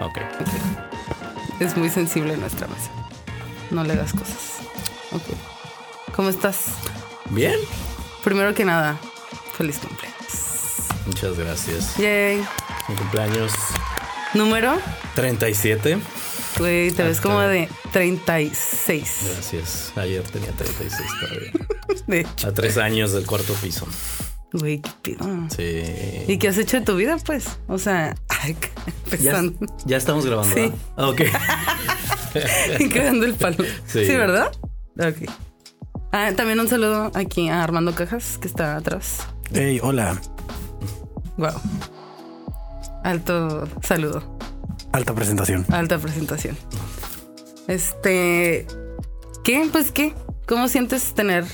Ok. Es muy sensible nuestra mesa. No le das cosas. Ok. ¿Cómo estás? Bien. Primero que nada, feliz cumpleaños. Muchas gracias. Yay. Mi cumpleaños Número, 37. güey, te ves Hasta- como de 36. Gracias. Ayer tenía 36 todavía. De hecho, A tres años del cuarto piso. güey, qué pido. Sí. ¿Y qué has hecho de tu vida, pues? O sea, Ya, estamos grabando. Sí. ¿verdad? Ok. y quedando el palo. Sí. Sí. ¿verdad? Ok. Ah, también un saludo aquí a Armando Cajas, que está atrás. Hey, hola. Wow. Alto saludo. Alta presentación. Alta presentación. Este. ¿Qué? Pues qué. ¿Cómo sientes tener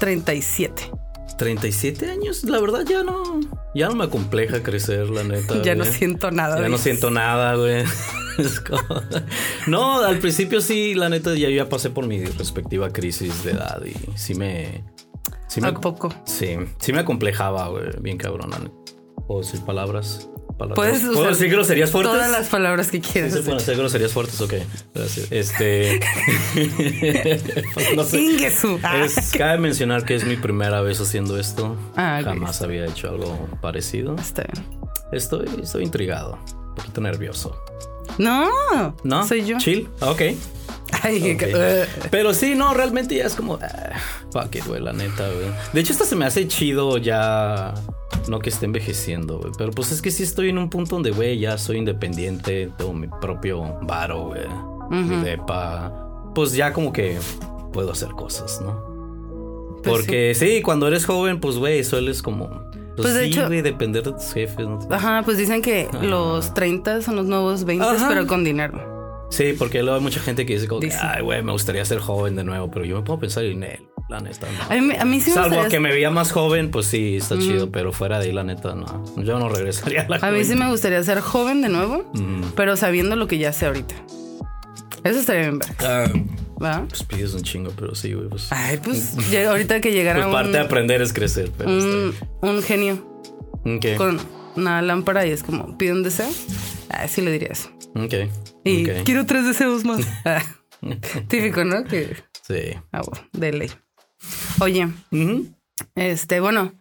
37? 37 años, la verdad ya no. Ya no me acompleja crecer, la neta. Ya no siento nada. Ya no siento nada, güey. Como- No, al principio sí, la neta, ya, ya pasé por mi respectiva crisis de edad y sí me. Sí me ¿A poco? Sí, sí me acomplejaba, güey. Bien cabrón. la neta. ¿Puedo decir palabras? Palabras? Puedes ¿Puedo usar decir groserías fuertes? Todas las palabras que ¿Sí quieras. se pueden hacer groserías fuertes? Ok, gracias. Este. no sé. Ah, Es, cabe mencionar que es mi primera vez haciendo esto. Ah, ok. Jamás había hecho algo parecido. Está bien. Estoy, estoy intrigado, un poquito nervioso. No, ¿No? Soy yo. Chill. Ok. Ay, eh, Pero sí, no, realmente ya es como. ah, fuck it, güey, la neta, güey. De hecho, esta se me hace chido ya. No que esté envejeciendo, güey. Pero pues es que sí estoy en un punto donde, güey, ya soy independiente. Tengo mi propio varo, güey. Mi Ujú. depa. Pues ya como que puedo hacer cosas, ¿no? Pues Porque sí. cuando eres joven, pues, güey, sueles como. Pues, Pues, de sí, hecho- güey, depender de tus jefes, ¿no? Ajá, pues dicen que Ah. los 30 son los nuevos 20, Ajá. pero con dinero. Sí, porque luego hay mucha gente que dice como, que, Dice. ay, güey, me gustaría ser joven de nuevo, pero yo me puedo pensar en él, la neta, no. A mí, a mí sí me Salvo gustaría. que me veía más joven, pues sí, está chido, pero fuera de ahí, la neta, no. Yo no regresaría a la A mí sí juventud. me gustaría ser joven de nuevo, Mm. pero sabiendo lo que ya sé ahorita. Eso estaría bien ver. Ah, ¿Va? pues pides un chingo, pero sí, güey, pues. Ay, pues ya ahorita que llegara pues parte de un, aprender es crecer, pero un, un genio bien. Ok, con una lámpara y es como, pide un deseo. Ah, sí le diría eso. Ok, Y ok. quiero tres deseos más. Ah, Típico, ¿no? Que, Sí. ah, bueno, de ley. Oye, este, bueno,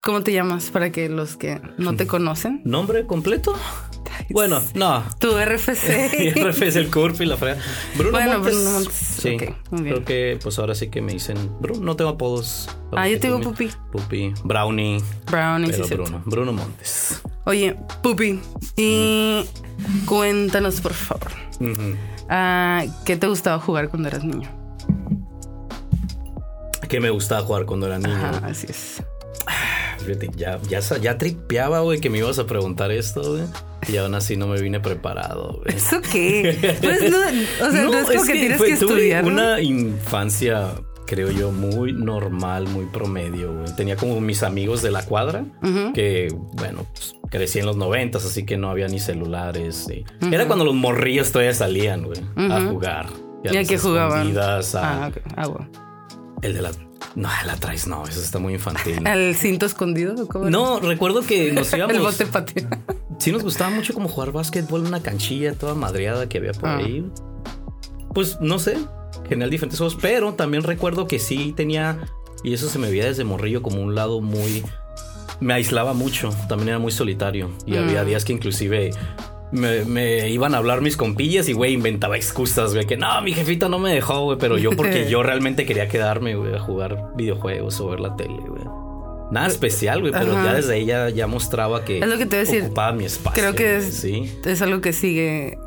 ¿cómo te llamas para que los que no te conocen? ¿Nombre completo? Bueno, no. Tu RFC. RF es el CURP y la frega. Bruno Bueno, Montes. Bruno Montes. Sí. Ok, muy bien. Creo que pues ahora sí que me dicen Bruno. No tengo apodos. Ah, yo tengo Pupi. Pupi. Brownie. Brownie, sí, Pero cierto. Bruno. Bruno Montes. Oye, Pupi, y cuéntanos, por favor, ah, ¿qué te gustaba jugar cuando eras niño? Que me gustaba jugar cuando era niño. Ajá, así es. Ya, ya, ya tripeaba, güey, que me ibas a preguntar esto, güey. Y aún así no me vine preparado, güey. ¿Eso qué? Pues no, o sea, no, es como que, tienes fue- que estudiar. una infancia, creo yo, muy normal, muy promedio, güey. Tenía como mis amigos de la cuadra, Ujú. que, bueno, pues, crecí en los noventas, así que no había ni celulares. y- Era cuando los morrillos todavía salían, güey, a Ujú. jugar. ¿Y a las qué jugaban? a- Ah, ok. Ah, bueno. El de la... No, la traes, no, eso está muy infantil. ¿El cinto escondido? cómo? No, recuerdo que nos íbamos... El bote patio. Sí nos gustaba mucho como jugar básquetbol en una canchilla toda madreada que había por Ah. ahí. Pues no sé, genial diferentes juegos, pero también recuerdo que sí tenía, y eso se me veía desde morrillo como un lado muy... Me aislaba mucho, también era muy solitario y había Mm. días que inclusive me, me iban a hablar mis compillas y güey inventaba excusas, güey, que no, mi jefita no me dejó, güey, pero yo porque yo realmente quería quedarme, güey, a jugar videojuegos o ver la tele, güey. Nada especial, güey, pero Ajá. ya desde ella ya mostraba que Es lo que te iba a decir. ocupaba mi espacio. Creo que es- Sí. Es algo que sigue,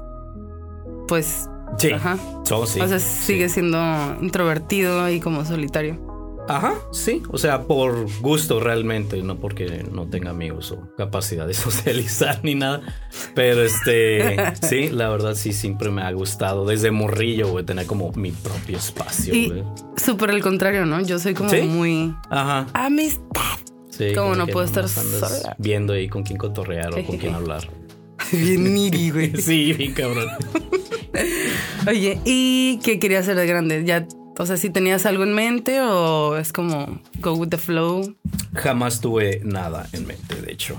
pues, Sí. ajá. So, sí. o sea, sí. sigue siendo introvertido y como solitario. Ajá, sí. O sea, por gusto realmente, no porque no tenga amigos o capacidad de socializar ni nada. Pero este, sí, la verdad sí siempre me ha gustado. Desde morrillo, güey, tener como mi propio espacio, güey. súper el contrario, ¿no? Yo soy como ¿Sí? muy Ajá. amistad. Sí, Como no puedo estar sola. Viendo ahí con quién cotorrear o con quién hablar. Bien niri, güey. Sí, bien cabrón. Oye, ¿y qué querías hacer de grande? ¿Ya, o sea, si tenías algo en mente o es como go with the flow? Jamás tuve nada en mente, de hecho.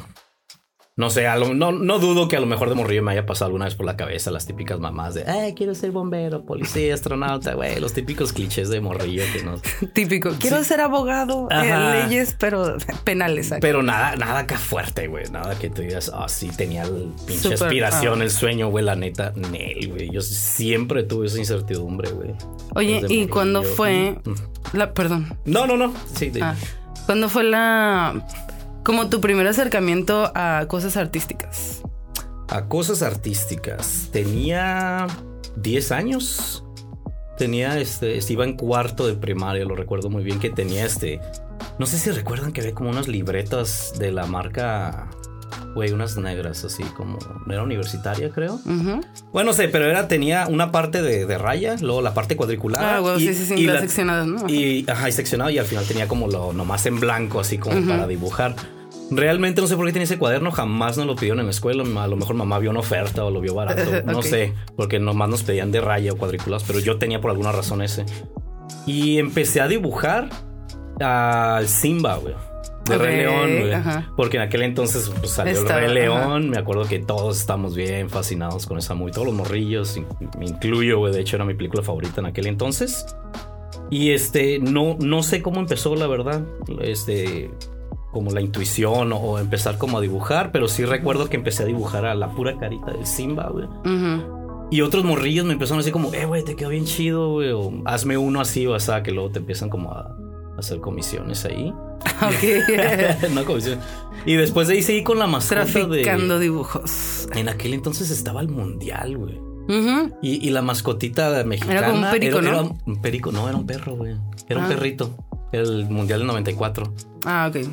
No sé, a lo- no, no dudo que a lo mejor de morrillo me haya pasado alguna vez por la cabeza las típicas mamás de, ay, quiero ser bombero, policía, astronauta, güey, los típicos clichés de morrillo que no. Típico. Quiero ser abogado en leyes, pero penales. aquí. Pero nada, nada acá fuerte, güey. Nada que te digas, ah, sí, tenía el pinche aspiración, ah. el sueño, güey, la neta, Nel, güey. Yo siempre tuve esa incertidumbre, güey. Oye, ¿y cuándo fue Mm. la, perdón, No, no, no. Sí, ah, cuándo fue la, como tu primer acercamiento a cosas artísticas? A cosas artísticas. Tenía 10 años. Tenía este. Iba en cuarto de primaria, lo recuerdo muy bien. Que tenía este. No sé si recuerdan que había como unas libretas de la marca. Güey, unas negras así como. Era universitaria, creo. Ujú. Bueno, no sé, pero era, tenía una parte de, de raya, luego la parte cuadricular. Ah, güey, sí, sí, sí, y la- seccionadas, ¿no? Y, ajá, y seccionado y al final tenía como lo nomás en blanco, así como Ujú. para dibujar. Realmente no sé por qué tenía ese cuaderno, jamás nos lo pidieron en la escuela. A lo mejor mamá vio una oferta o lo vio barato, no Ok. sé, porque nomás nos pedían de raya o cuadriculados, pero yo tenía por alguna razón ese. Y empecé a dibujar al Simba, güey. De Ok, Rey León, güey. ajá. Porque en aquel entonces pues, salió Estaba, el Rey ajá. León. Me acuerdo que todos estamos bien fascinados con esa movie. Todos los morrillos, me incluyo, güey. De hecho, era mi película favorita en aquel entonces. Y este, no, no sé cómo empezó, la verdad. Este, como la intuición o, o empezar como a dibujar. Pero sí recuerdo que empecé a dibujar a la pura carita del Simba, güey. Ujú. Y otros morrillos me empezaron a decir como, eh, güey, te quedó bien chido, güey. O hazme uno así, o sea, que luego te empiezan como a hacer comisiones ahí. Ok. no comisiones. Y después de ahí seguí con la mascota Traficando de... dibujos. En aquel entonces estaba el mundial, güey. Ujú. Y, y la mascotita mexicana. Era como un perico, era- ¿no? era un perico, no, era un perro, güey. Era Ah. un perrito. El mundial del 94. Ah, ok.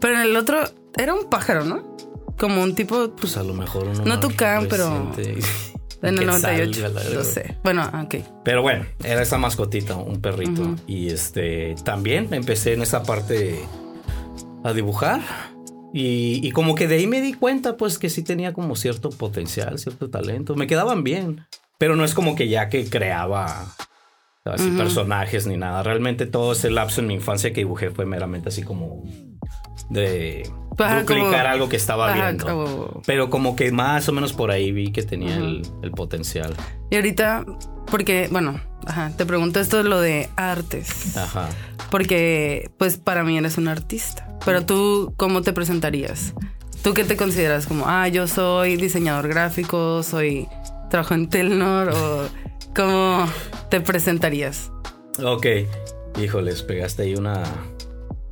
Pero en el otro era un pájaro, ¿no? Como un tipo Pues a lo mejor uno. No tucán, pero- en el Quetzal, 98. a la verga, Lo güey. sé. Bueno, ah, ok. Pero bueno, era esa mascotita, un perrito. Y este también empecé en esa parte a dibujar. Y, y como que de ahí me di cuenta, pues que sí tenía como cierto potencial, cierto talento. Me quedaban bien. Pero no es como que ya que creaba así personajes ni nada. Realmente todo ese lapso en mi infancia que dibujé fue meramente así como de Ajá, duplicar como- algo que estaba Ajá, viendo. como- Pero como que más o menos por ahí vi que tenía el potencial. Y ahorita, porque, bueno, ajá, te pregunto esto de lo de artes. Ajá. Porque, pues, para mí eres un artista. Pero tú, ¿cómo te presentarías? ¿Tú qué te consideras? Como, ah, yo soy diseñador gráfico, soy, trabajo en Telnor, o cómo te presentarías? Ok. Híjoles, pegaste ahí una.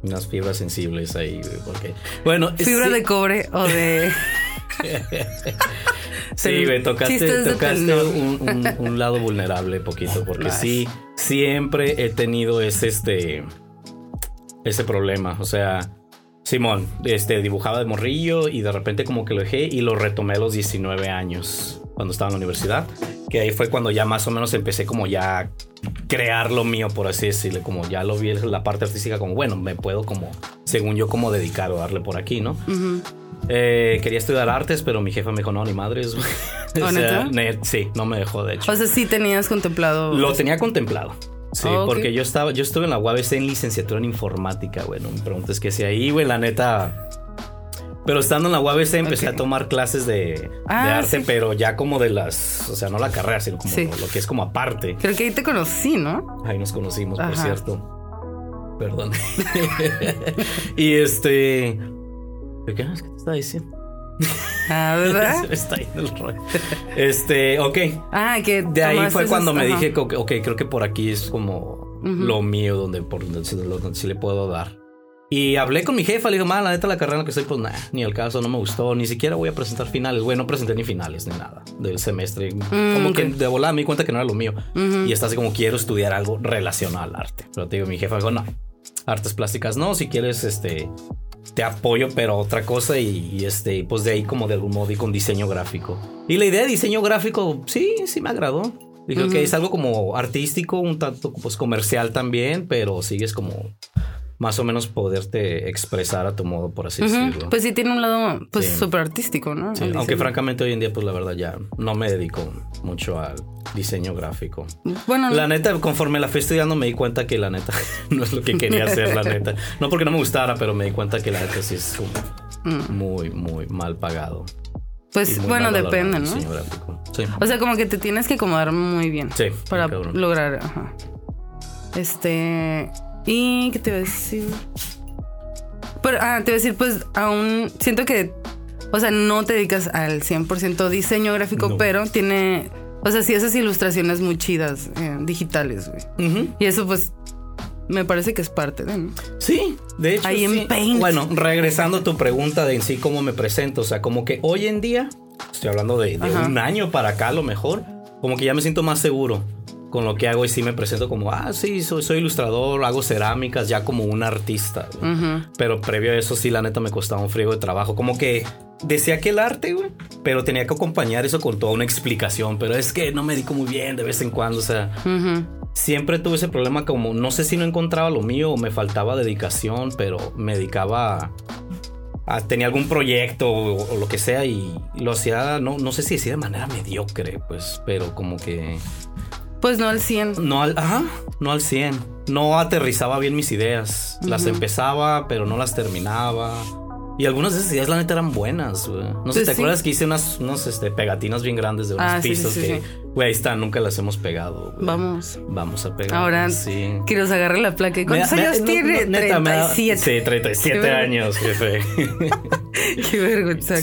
Unas fibras sensibles ahí, porque. Bueno, ¿Fibra sí, de cobre o de...? Sí, güey, tocaste, tocaste un, un- un lado vulnerable poquito, porque sí, siempre he tenido ese, este, ese problema. O sea, Simón, este, dibujaba de morrillo y de repente como que lo dejé y lo retomé a los 19 años, cuando estaba en la universidad, que ahí fue cuando ya más o menos empecé como ya a crear lo mío, por así decirlo, como ya lo vi en la parte artística, como bueno, me puedo como, según yo, como dedicar o darle por aquí, ¿no? Ujú. Eh, quería estudiar artes, pero mi jefa me dijo, no, ni madres. güey". ¿Oh, o sea, sí, no me dejó, de hecho. O sea, sí tenías contemplado... Lo tenía contemplado. Sí, Ah, ok. porque yo estaba, yo estuve en la UABC en licenciatura en informática, güey. No me preguntes qué hacía ahí, güey, la neta. Pero estando en la UABC empecé a tomar clases de, Ah, de arte, sí. pero ya como de las, o sea, no la carrera, sino como Sí. lo, lo que es como aparte. Creo que ahí te conocí, ¿no? Ahí nos conocimos, por cierto. Perdón. y este. ¿Qué es que te estaba diciendo? Ah, Se ¿verdad? me está yendo el rollo. Este, ok. ah, que De ahí fue cuando me dije que, ok, creo que por aquí es como lo mío, donde, por donde, donde sí le puedo dar. Y hablé con mi jefa, le digo, ma, la neta, la carrera en la que estoy, pues nada, ni al caso, no me gustó, ni siquiera voy a presentar finales. Güey, no presenté ni finales ni nada del semestre. como ok. que de volada me di cuenta que no era lo mío. Ujú. Y está así como quiero estudiar algo relacionado al arte. Pero te digo, mi jefa dijo, no, artes plásticas no, si quieres, este, te apoyo, pero otra cosa y, y, este, pues de ahí como de algún modo di con diseño gráfico. Y la idea de diseño gráfico, sí, sí me agradó. Dije, ok, Ujú. es algo como artístico, un tanto pues comercial también, pero sigues como más o menos poderte expresar a tu modo, por así decirlo. Pues sí tiene un lado pues Sí. súper artístico, ¿no? Sí, aunque francamente hoy en día, pues la verdad ya no me dedico mucho al diseño gráfico. Bueno, La neta, conforme la fui estudiando, me di cuenta que la neta no es lo que quería hacer, la neta. No porque no me gustara, pero me di cuenta que la neta sí es Mm. muy, muy mal pagado. Pues bueno, depende, ¿no? el diseño gráfico. Sí. O sea, como que te tienes que acomodar muy bien. Sí, Para lograr. Ajá. Este. ¿Y qué te iba a decir? Pero, ah, te iba a decir, pues aún siento que. O sea, no te dedicas al 100% diseño gráfico, No. pero tiene. O sea, sí, esas ilustraciones muy chidas, eh, digitales, güey. Y eso, pues. Me parece que es parte de. ¿no? Sí, de hecho. Ahí en. Paint. Bueno, regresando a tu pregunta de en sí cómo me presento, o sea, como que hoy en día, estoy hablando de, de un año para acá a lo mejor, como que ya me siento más seguro con lo que hago y sí me presento como, ah, sí, soy, soy ilustrador, hago cerámicas, ya como un artista. Pero previo a eso sí, la neta me costaba un friego de trabajo. Como que decía que el arte, güey, pero tenía que acompañar eso con toda una explicación. Pero es que no me dedico muy bien de vez en cuando, o sea, siempre tuve ese problema como no sé si no encontraba lo mío o me faltaba dedicación, pero me dedicaba a, a- tenía algún proyecto o, o lo que sea y lo hacía no no sé si decía de manera mediocre, pues, pero como que Pues no al 100. no al ajá, no al 100. No aterrizaba bien mis ideas. Las empezaba, pero no las terminaba. Y algunas de esas ideas, la neta, eran buenas, güey. No sé, Pues ¿te sí. acuerdas que hice unas, unos este, pegatinas bien grandes de unas Ah, sí, sí, sí, que, güey, ahí está, nunca las hemos pegado. güey. Vamos. Vamos a pegar. Ahora sí. que nos agarre la placa. ¿Y ¿Cuántos Me me años no, tiene? no, neta, me da- 37. Sí, 37 Qué ver- años, jefe. Qué vergüenza.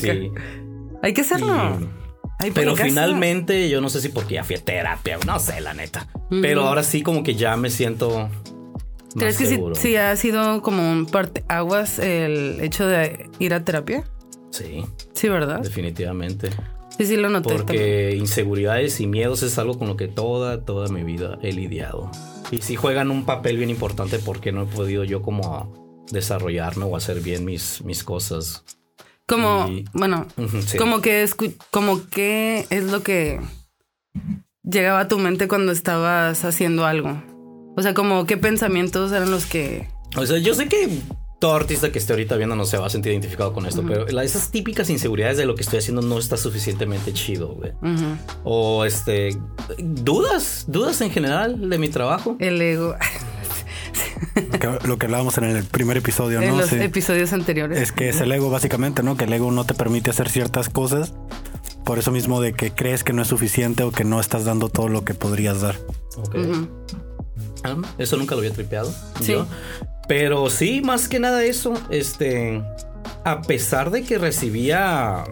Hay que hacerlo. Y- Ay, Pero finalmente, yo no sé si porque ya fui a terapia, no sé, la neta. Ujú. Pero ahora sí, como que ya me siento. ¿Crees que sí, ha sido como un parte aguas el hecho de ir a terapia? Sí, Sí, ¿verdad? definitivamente. Sí, sí lo noté también. Porque inseguridades y miedos es algo con lo que toda, toda mi vida he lidiado. Y sí juegan un papel bien importante porque no he podido yo como desarrollarme o hacer bien mis, mis cosas. Como, y- bueno, sí. como que escu- como que es lo que llegaba a tu mente cuando estabas haciendo algo. O sea, como qué pensamientos eran los que O sea, yo sé que todo artista que esté ahorita viendo no se va a sentir identificado con esto, pero esas típicas inseguridades de lo que estoy haciendo no está suficientemente chido, güey. O este, dudas, dudas en general de mi trabajo. el ego lo que hablábamos en el primer episodio, en ¿no? los Sí. episodios anteriores. Es que es el ego básicamente, ¿no? Que el ego no te permite hacer ciertas cosas. Por eso mismo de que crees que no es suficiente o que no estás dando todo lo que podrías dar. Ah, Eso nunca lo había tripeado. Sí. yo. Pero sí, más que nada eso, este, a pesar de que recibía,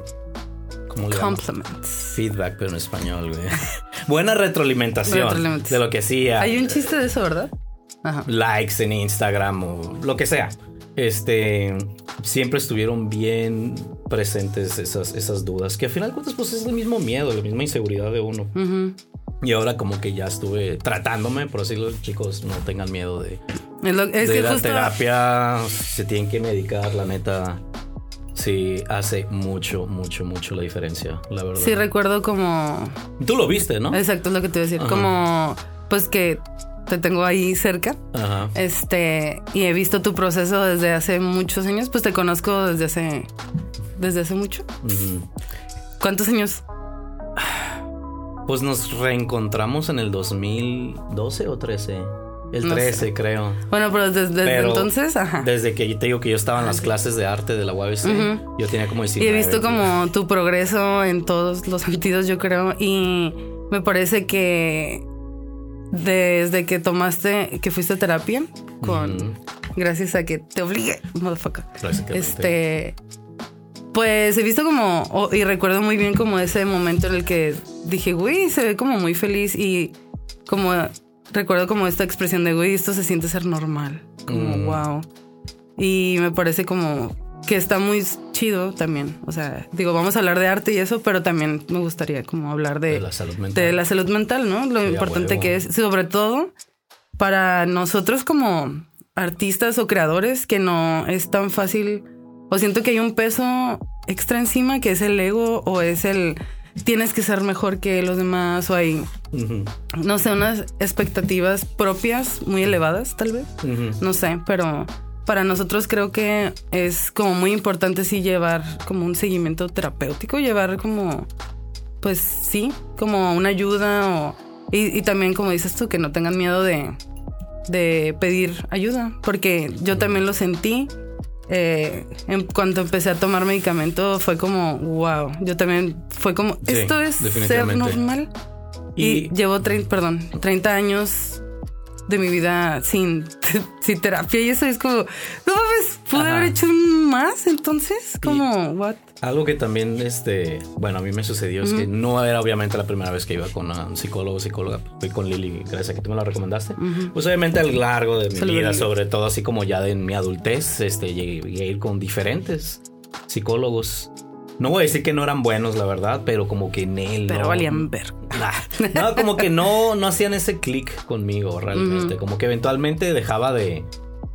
¿cómo le llaman? Compliments. Feedback, pero en español, güey. Buena retroalimentación, Retroalimentación. de lo que hacía. Hay un chiste de eso, ¿verdad? Ajá. likes en Instagram o lo que sea. Este siempre estuvieron bien presentes esas, esas dudas, que al final cuentas, pues es el mismo miedo, la misma inseguridad de uno. Ujú. Y ahora, como que ya estuve tratándome, por decirlo, chicos, no tengan miedo de, Es, lo- es de que ir a justo terapia, se tienen que medicar, la neta. Sí, hace mucho, mucho, mucho la diferencia, la verdad. sí recuerdo como Tú lo viste, ¿no? exacto es lo que te iba a decir, Ajá. como pues que te tengo ahí cerca. Ajá. Este, y he visto tu proceso desde hace muchos años, pues te conozco desde hace desde hace mucho. ¿Cuántos años? Pues nos reencontramos en el 2012 o 13. El No 13, creo. Bueno, pero desde, desde Pero entonces, ajá. Desde que te digo que yo estaba en las clases de arte de la UABC, yo tenía como Y 19. he visto 20. como tu progreso en todos los sentidos, yo creo. Y me parece que desde que tomaste, que fuiste a terapia, con gracias a que te obligué, motherfucker. Este, pues he visto como, o- y recuerdo muy bien como ese momento en el que dije, güey, se ve como muy feliz y como recuerdo como esta expresión de, güey, esto se siente ser normal, como Mm. wow. Y me parece como que está muy chido también. O sea, digo, vamos a hablar de arte y eso, pero también me gustaría como hablar de, de la salud mental. de la salud mental, ¿no? Lo Sí, importante que es, sobre todo para nosotros como artistas o creadores, que no es tan fácil, o siento que hay un peso extra encima, que es el ego o es el tienes que ser mejor que los demás, o hay, no sé, unas expectativas propias muy elevadas, tal vez. No sé, pero para nosotros creo que es como muy importante sí llevar como un seguimiento terapéutico, llevar como, pues sí, como una ayuda o, y, y también como dices tú, que no tengan miedo de, de pedir ayuda, porque yo también lo sentí eh, en cuanto empecé a tomar medicamento fue como, wow, yo también fue como, Sí, esto es ser normal. Y, Y- llevo 30, perdón, 30 años de mi vida sin, sin terapia y eso es como, no mames, pude Ajá. haber hecho más entonces, como, what? Algo que también, este, bueno, a mí me sucedió es que no era obviamente la primera vez que iba con un psicólogo psicóloga. Fui con Lili, gracias a que tú me la recomendaste. Pues obviamente a lo largo de mi vida, Lili. sobre todo así como ya de en mi adultez, este, llegué, llegué a ir con diferentes psicólogos. No voy a decir que no eran buenos, la verdad, pero como que en él. Pero no, valían ver. Nah, no, como que no, no hacían ese clic conmigo realmente. Como que eventualmente dejaba de,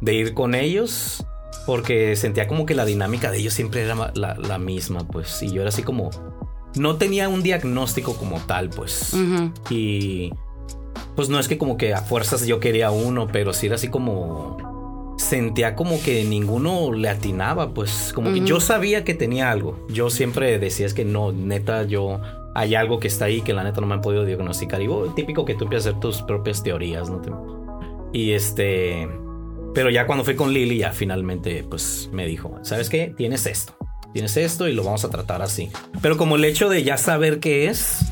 de ir con ellos porque sentía como que la dinámica de ellos siempre era la, la misma, pues. Y yo era así como... No tenía un diagnóstico como tal, pues. Y pues no es que como que a fuerzas yo quería uno, pero sí era así como sentía como que ninguno le atinaba, pues como que yo sabía que tenía algo. Yo siempre decía es que no, neta, yo hay algo que está ahí que la neta no me han podido diagnosticar. Y oh, típico que tú empiezas a hacer tus propias teorías, ¿no? Y este, pero ya cuando fui con Lily, ya finalmente pues me dijo, ¿sabes qué? Tienes esto. Tienes esto y lo vamos a tratar así. Pero como el hecho de ya saber qué es,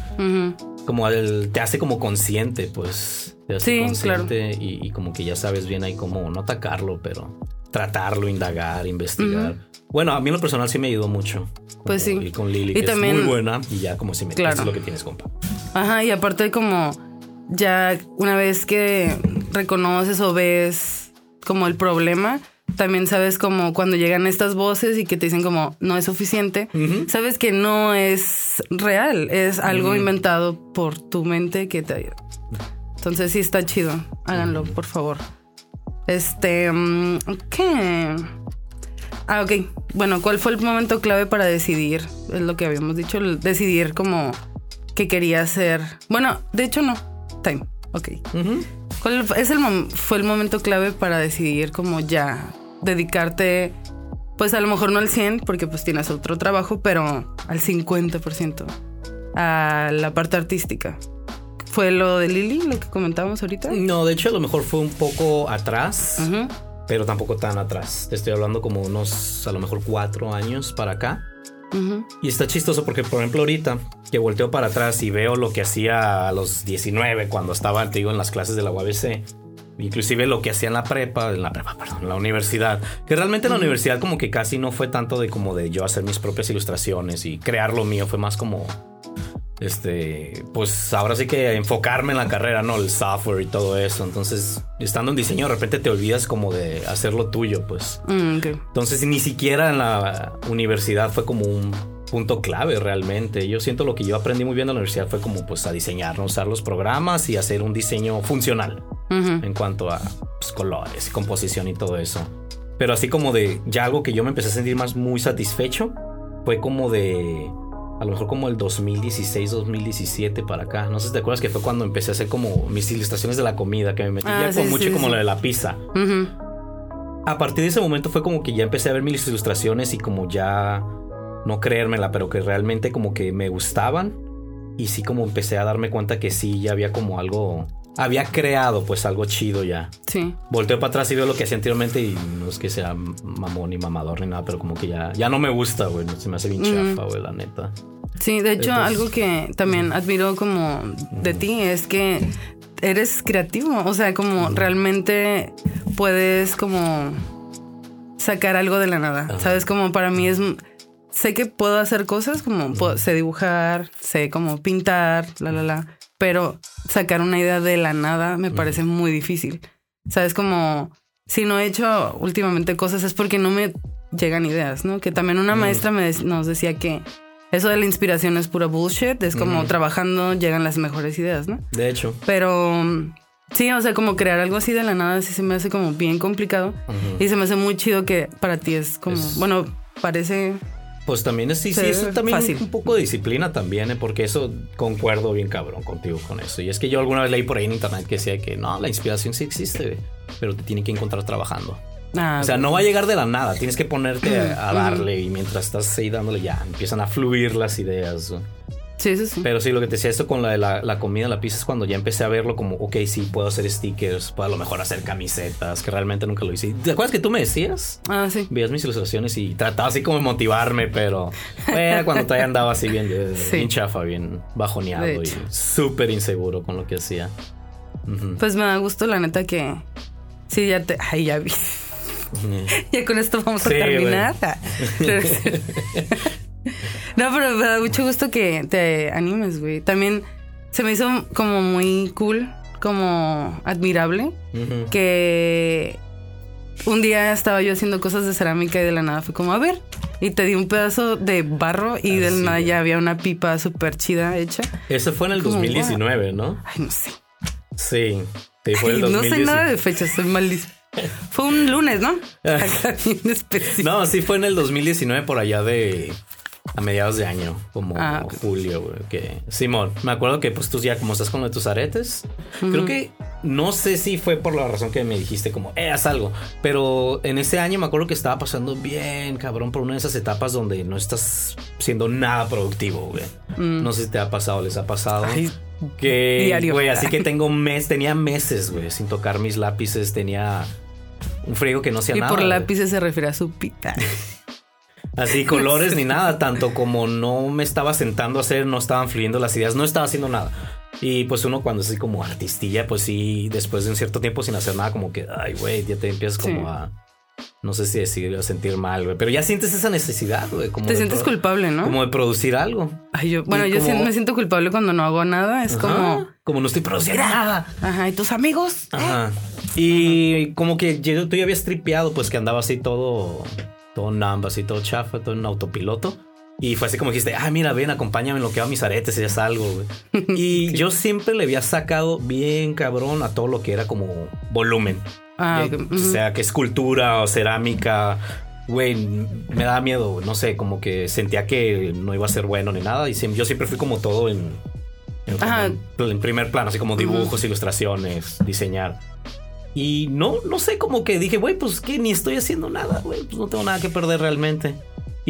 como el- te hace como consciente, pues. Te hace Sí, consciente y, y como que ya sabes bien ahí cómo no atacarlo, pero tratarlo, indagar, investigar. Bueno, a mí en lo personal sí me ayudó mucho. Pues sí. ir con Lili, Y que también- es muy buena y ya como si me Claro. lo que tienes, compa. Ajá, y aparte como ya una vez que reconoces o ves como el problema, también sabes como cuando llegan estas voces y que te dicen como no es suficiente, sabes que no es real, es algo inventado por tu mente que te ayuda. Entonces sí está chido, háganlo, por favor. Este, mm, ¿qué? Ah, ok. Bueno, ¿cuál fue el momento clave para decidir? Es lo que habíamos dicho, decidir como que quería hacer. Bueno, de hecho no. Time. Ok. ¿Cuál es el fue el momento clave para decidir como ya dedicarte, pues a lo mejor no al 100 porque pues tienes otro trabajo, pero al 50% a la parte artística? ¿Fue lo de Lili, lo que comentábamos ahorita? No, de hecho a lo mejor fue un poco atrás, pero tampoco tan atrás. Te estoy hablando como unos, a lo mejor cuatro años para acá. Ujú. Y está chistoso porque, por ejemplo, ahorita que volteo para atrás y veo lo que hacía a los 19 cuando estaba, te digo, en las clases de la UABC, inclusive lo que hacía en la prepa, en la prepa, perdón, en la universidad, que realmente en la universidad como que casi no fue tanto de como de yo hacer mis propias ilustraciones y crear lo mío, fue más como, este, pues ahora sí que enfocarme en la carrera, ¿no? El software y todo eso. Entonces, estando en diseño, de repente te olvidas como de hacer lo tuyo, pues. Mm. Entonces ni siquiera en la universidad fue como un punto clave realmente. Yo siento lo que yo aprendí muy bien en la universidad fue como pues a diseñar, ¿no? usar los programas y hacer un diseño funcional en cuanto a pues, colores y composición y todo eso. Pero así como de ya algo que yo me empecé a sentir más muy satisfecho fue como de a lo mejor como el 2016, 2017 para acá. No sé si te acuerdas que fue cuando empecé a hacer como mis ilustraciones de la comida que me metí Ah, ya sí, con mucho sí, como lo de la pizza. A partir de ese momento fue como que ya empecé a ver mis ilustraciones y como ya no creérmela, pero que realmente como que me gustaban. Y sí como empecé a darme cuenta que sí, ya había como algo... Había creado pues algo chido ya. Sí. Volteo para atrás y veo lo que hacía anteriormente y no es que sea mamón ni mamador ni nada, pero como que ya, ya no me gusta, güey. Se me hace bien chafa, güey, la neta. Sí, de hecho, Entonces- algo que también admiro como de ti es que eres creativo. O sea, como realmente puedes como sacar algo de la nada. Ajá. Sabes, como para mí es. Sé que puedo hacer cosas como puedo- sé dibujar, sé como pintar, la, la, la. Pero sacar una idea de la nada me parece muy difícil. Sabes, como si no he hecho últimamente cosas es porque no me llegan ideas, ¿no? Que también una maestra me nos decía que eso de la inspiración es pura bullshit, es como trabajando llegan las mejores ideas, ¿no? De hecho. Pero sí, o sea, como crear algo así de la nada sí se me hace como bien complicado y se me hace muy chido que para ti es como, Es- bueno, parece Pues también es, sí, sí, Se es ve también fácil. un poco de disciplina también, ¿eh? porque eso concuerdo bien cabrón contigo con eso. Y es que yo alguna vez leí por ahí en internet que decía que no, la inspiración sí existe, pero te tiene que encontrar trabajando. ah, O sea, no va a llegar de la nada, tienes que ponerte a, a darle y mientras estás ahí dándole ya, empiezan a fluir las ideas. Sí, eso sí. Pero sí, lo que te decía esto con la de la, la comida, la pizza, es cuando ya empecé a verlo como, ok, sí, puedo hacer stickers, puedo a lo mejor hacer camisetas, que realmente nunca lo hice. ¿Te acuerdas que tú me decías? Ah, sí. Veías mis ilustraciones y trataba así como de motivarme, pero era cuando todavía andaba así bien, Sí. bien chafa, bien bajoneado y súper inseguro con lo que hacía. Pues me da gusto, la neta, que. Sí, ya te. Ay, ya vi. ya con esto vamos a Sí, terminar. Ah, no, pero me da mucho gusto que te animes, güey. También se me hizo como muy cool, como admirable, que un día estaba yo haciendo cosas de cerámica y de la nada fue como, a ver, y te di un pedazo de barro y de la Así nada ya había una pipa súper chida hecha. Eso fue en el Como, 2019, ¿no? Ay, no sé. Sí. Sí, fue el Ay, no 2019. sé nada de fechas, soy malísimo. Fue un lunes, ¿no? Acá bien específico. No, sí fue en el 2019 por allá de a mediados de año, como Ah, julio, güey, que Simón, me acuerdo que pues tú ya como estás con lo de tus aretes, creo que no sé si fue por la razón que me dijiste como, eh, haz algo, pero en ese año me acuerdo que estaba pasando bien, cabrón, por una de esas etapas donde no estás siendo nada productivo, güey. No sé si te ha pasado, les ha pasado. Mm. Ay, que, diario. güey, así que tengo un mes, tenía meses, güey, sin tocar mis lápices, tenía un friego que no hacía y nada. por güey. lápices se refiere a su pita. Así colores ni nada, tanto como no me estaba sentando a hacer, no estaban fluyendo las ideas, no estaba haciendo nada. Y pues uno cuando es así como artistilla, pues sí, después de un cierto tiempo sin hacer nada, como que, ay, güey, ya te empiezas como Sí. a, no sé si decir, a sentir mal, güey, pero ya sientes esa necesidad, güey, como Te sientes culpable, ¿no? Como de producir algo. Ay, yo, bueno, y yo como- me siento culpable cuando no hago nada. Es como, Ajá, como no estoy produciendo nada. ajá, ¿y tus amigos? Ajá. Y como que yo- tú ya habías tripeado, pues que andaba así todo, todo namba, así todo chafa, todo en autopiloto. Y fue así como dijiste, ah, mira, ven, acompáñame en lo que hago mis aretes y ya salgo, güey. Y yo siempre le había sacado bien cabrón a todo lo que era como volumen. Ah, Eh, ok, O sea, que escultura o cerámica. Güey, me daba miedo, no sé, como que sentía que no iba a ser bueno ni nada. Y yo siempre fui como todo en, en, en primer plano, así como dibujos, ilustraciones, diseñar. Y no, no sé, como que dije, güey, pues que ni estoy haciendo nada, güey, pues no tengo nada que perder realmente.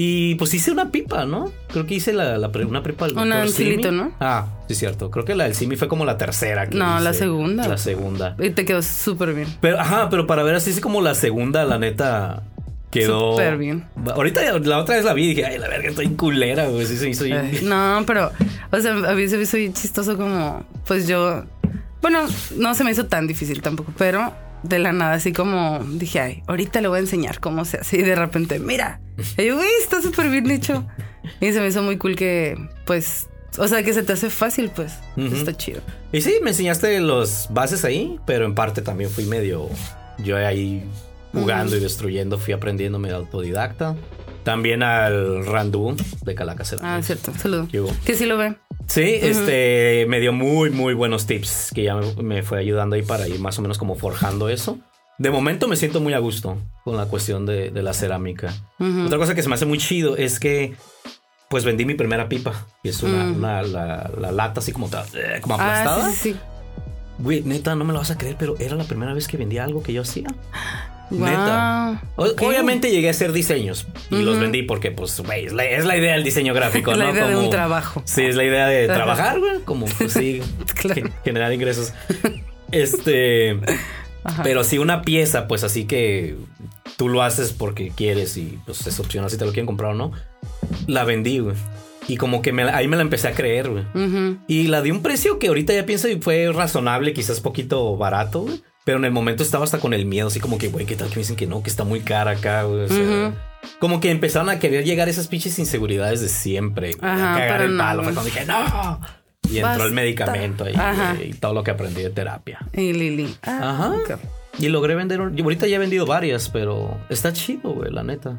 Y pues hice una pipa, ¿no? Creo que hice la, la pre- una pipa del Una Simi. ¿no? Ah, sí, cierto. Creo que la del Simi fue como la tercera. que No, la segunda. La segunda. Y te quedó súper bien. Pero, ajá, pero para ver así es como la segunda, la neta, quedó. Súper bien. Ahorita la otra vez la vi y dije, ay, la verga, estoy en culera, güey. Sí, se hizo bien. Ay, No, pero, o sea, a mí se me hizo bien chistoso como, pues yo, bueno, no se me hizo tan difícil tampoco, pero de la nada, así como dije, ay, ahorita le voy a enseñar cómo se hace y de repente, mira, y yo, güey, está súper bien hecho. Y se me hizo muy cool que, pues, o sea, que se te hace fácil, pues, Ujú. está chido. Y sí, me enseñaste los bases ahí, pero en parte también fui medio. Yo ahí jugando y destruyendo, fui aprendiendo medio autodidacta. También al Randu de Calaca Ah, cierto, saludo. Que sí lo ve. Sí, este me dio muy, muy buenos tips que ya me, fue ayudando ahí para ir más o menos como forjando eso. De momento me siento muy a gusto con la cuestión de, de la cerámica. Otra cosa que se me hace muy chido es que pues vendí mi primera pipa, que es una, Mm. una- la, la lata así como, eh, como Ah, aplastada. sí, sí. Güey, neta, no me lo vas a creer, pero era la primera vez que vendía algo que yo hacía. Neta. Obviamente llegué a hacer diseños y los vendí porque, pues, güey, es la, es la idea del diseño gráfico, Es la ¿no? idea de un trabajo. Sí, es la idea de trabajar, güey. Como, pues sí, Claro. generar ingresos. Este. Ajá. Pero sí, una pieza, pues así que tú lo haces porque quieres y pues es opcional si te lo quieren comprar o no. La vendí, güey. Y como que me ahí me la empecé a creer, güey. Y la di un precio que ahorita ya pienso y fue razonable, quizás poquito barato, güey. Pero en el momento estaba hasta con el miedo, así como que, güey, ¿qué tal que me dicen que no, que está muy cara acá, güey? O sea, Ujú. Como que empezaron a querer llegar esas pinches inseguridades de siempre. Ajá, a cagar el no, palo. Fue güey. cuando dije, no. Y entró Basta. el medicamento ahí, güey, y todo lo que aprendí de terapia. Y Lili. Ah, Ajá. Y logré vender. un- yo ahorita ya he vendido varias, pero está chido, güey, la neta.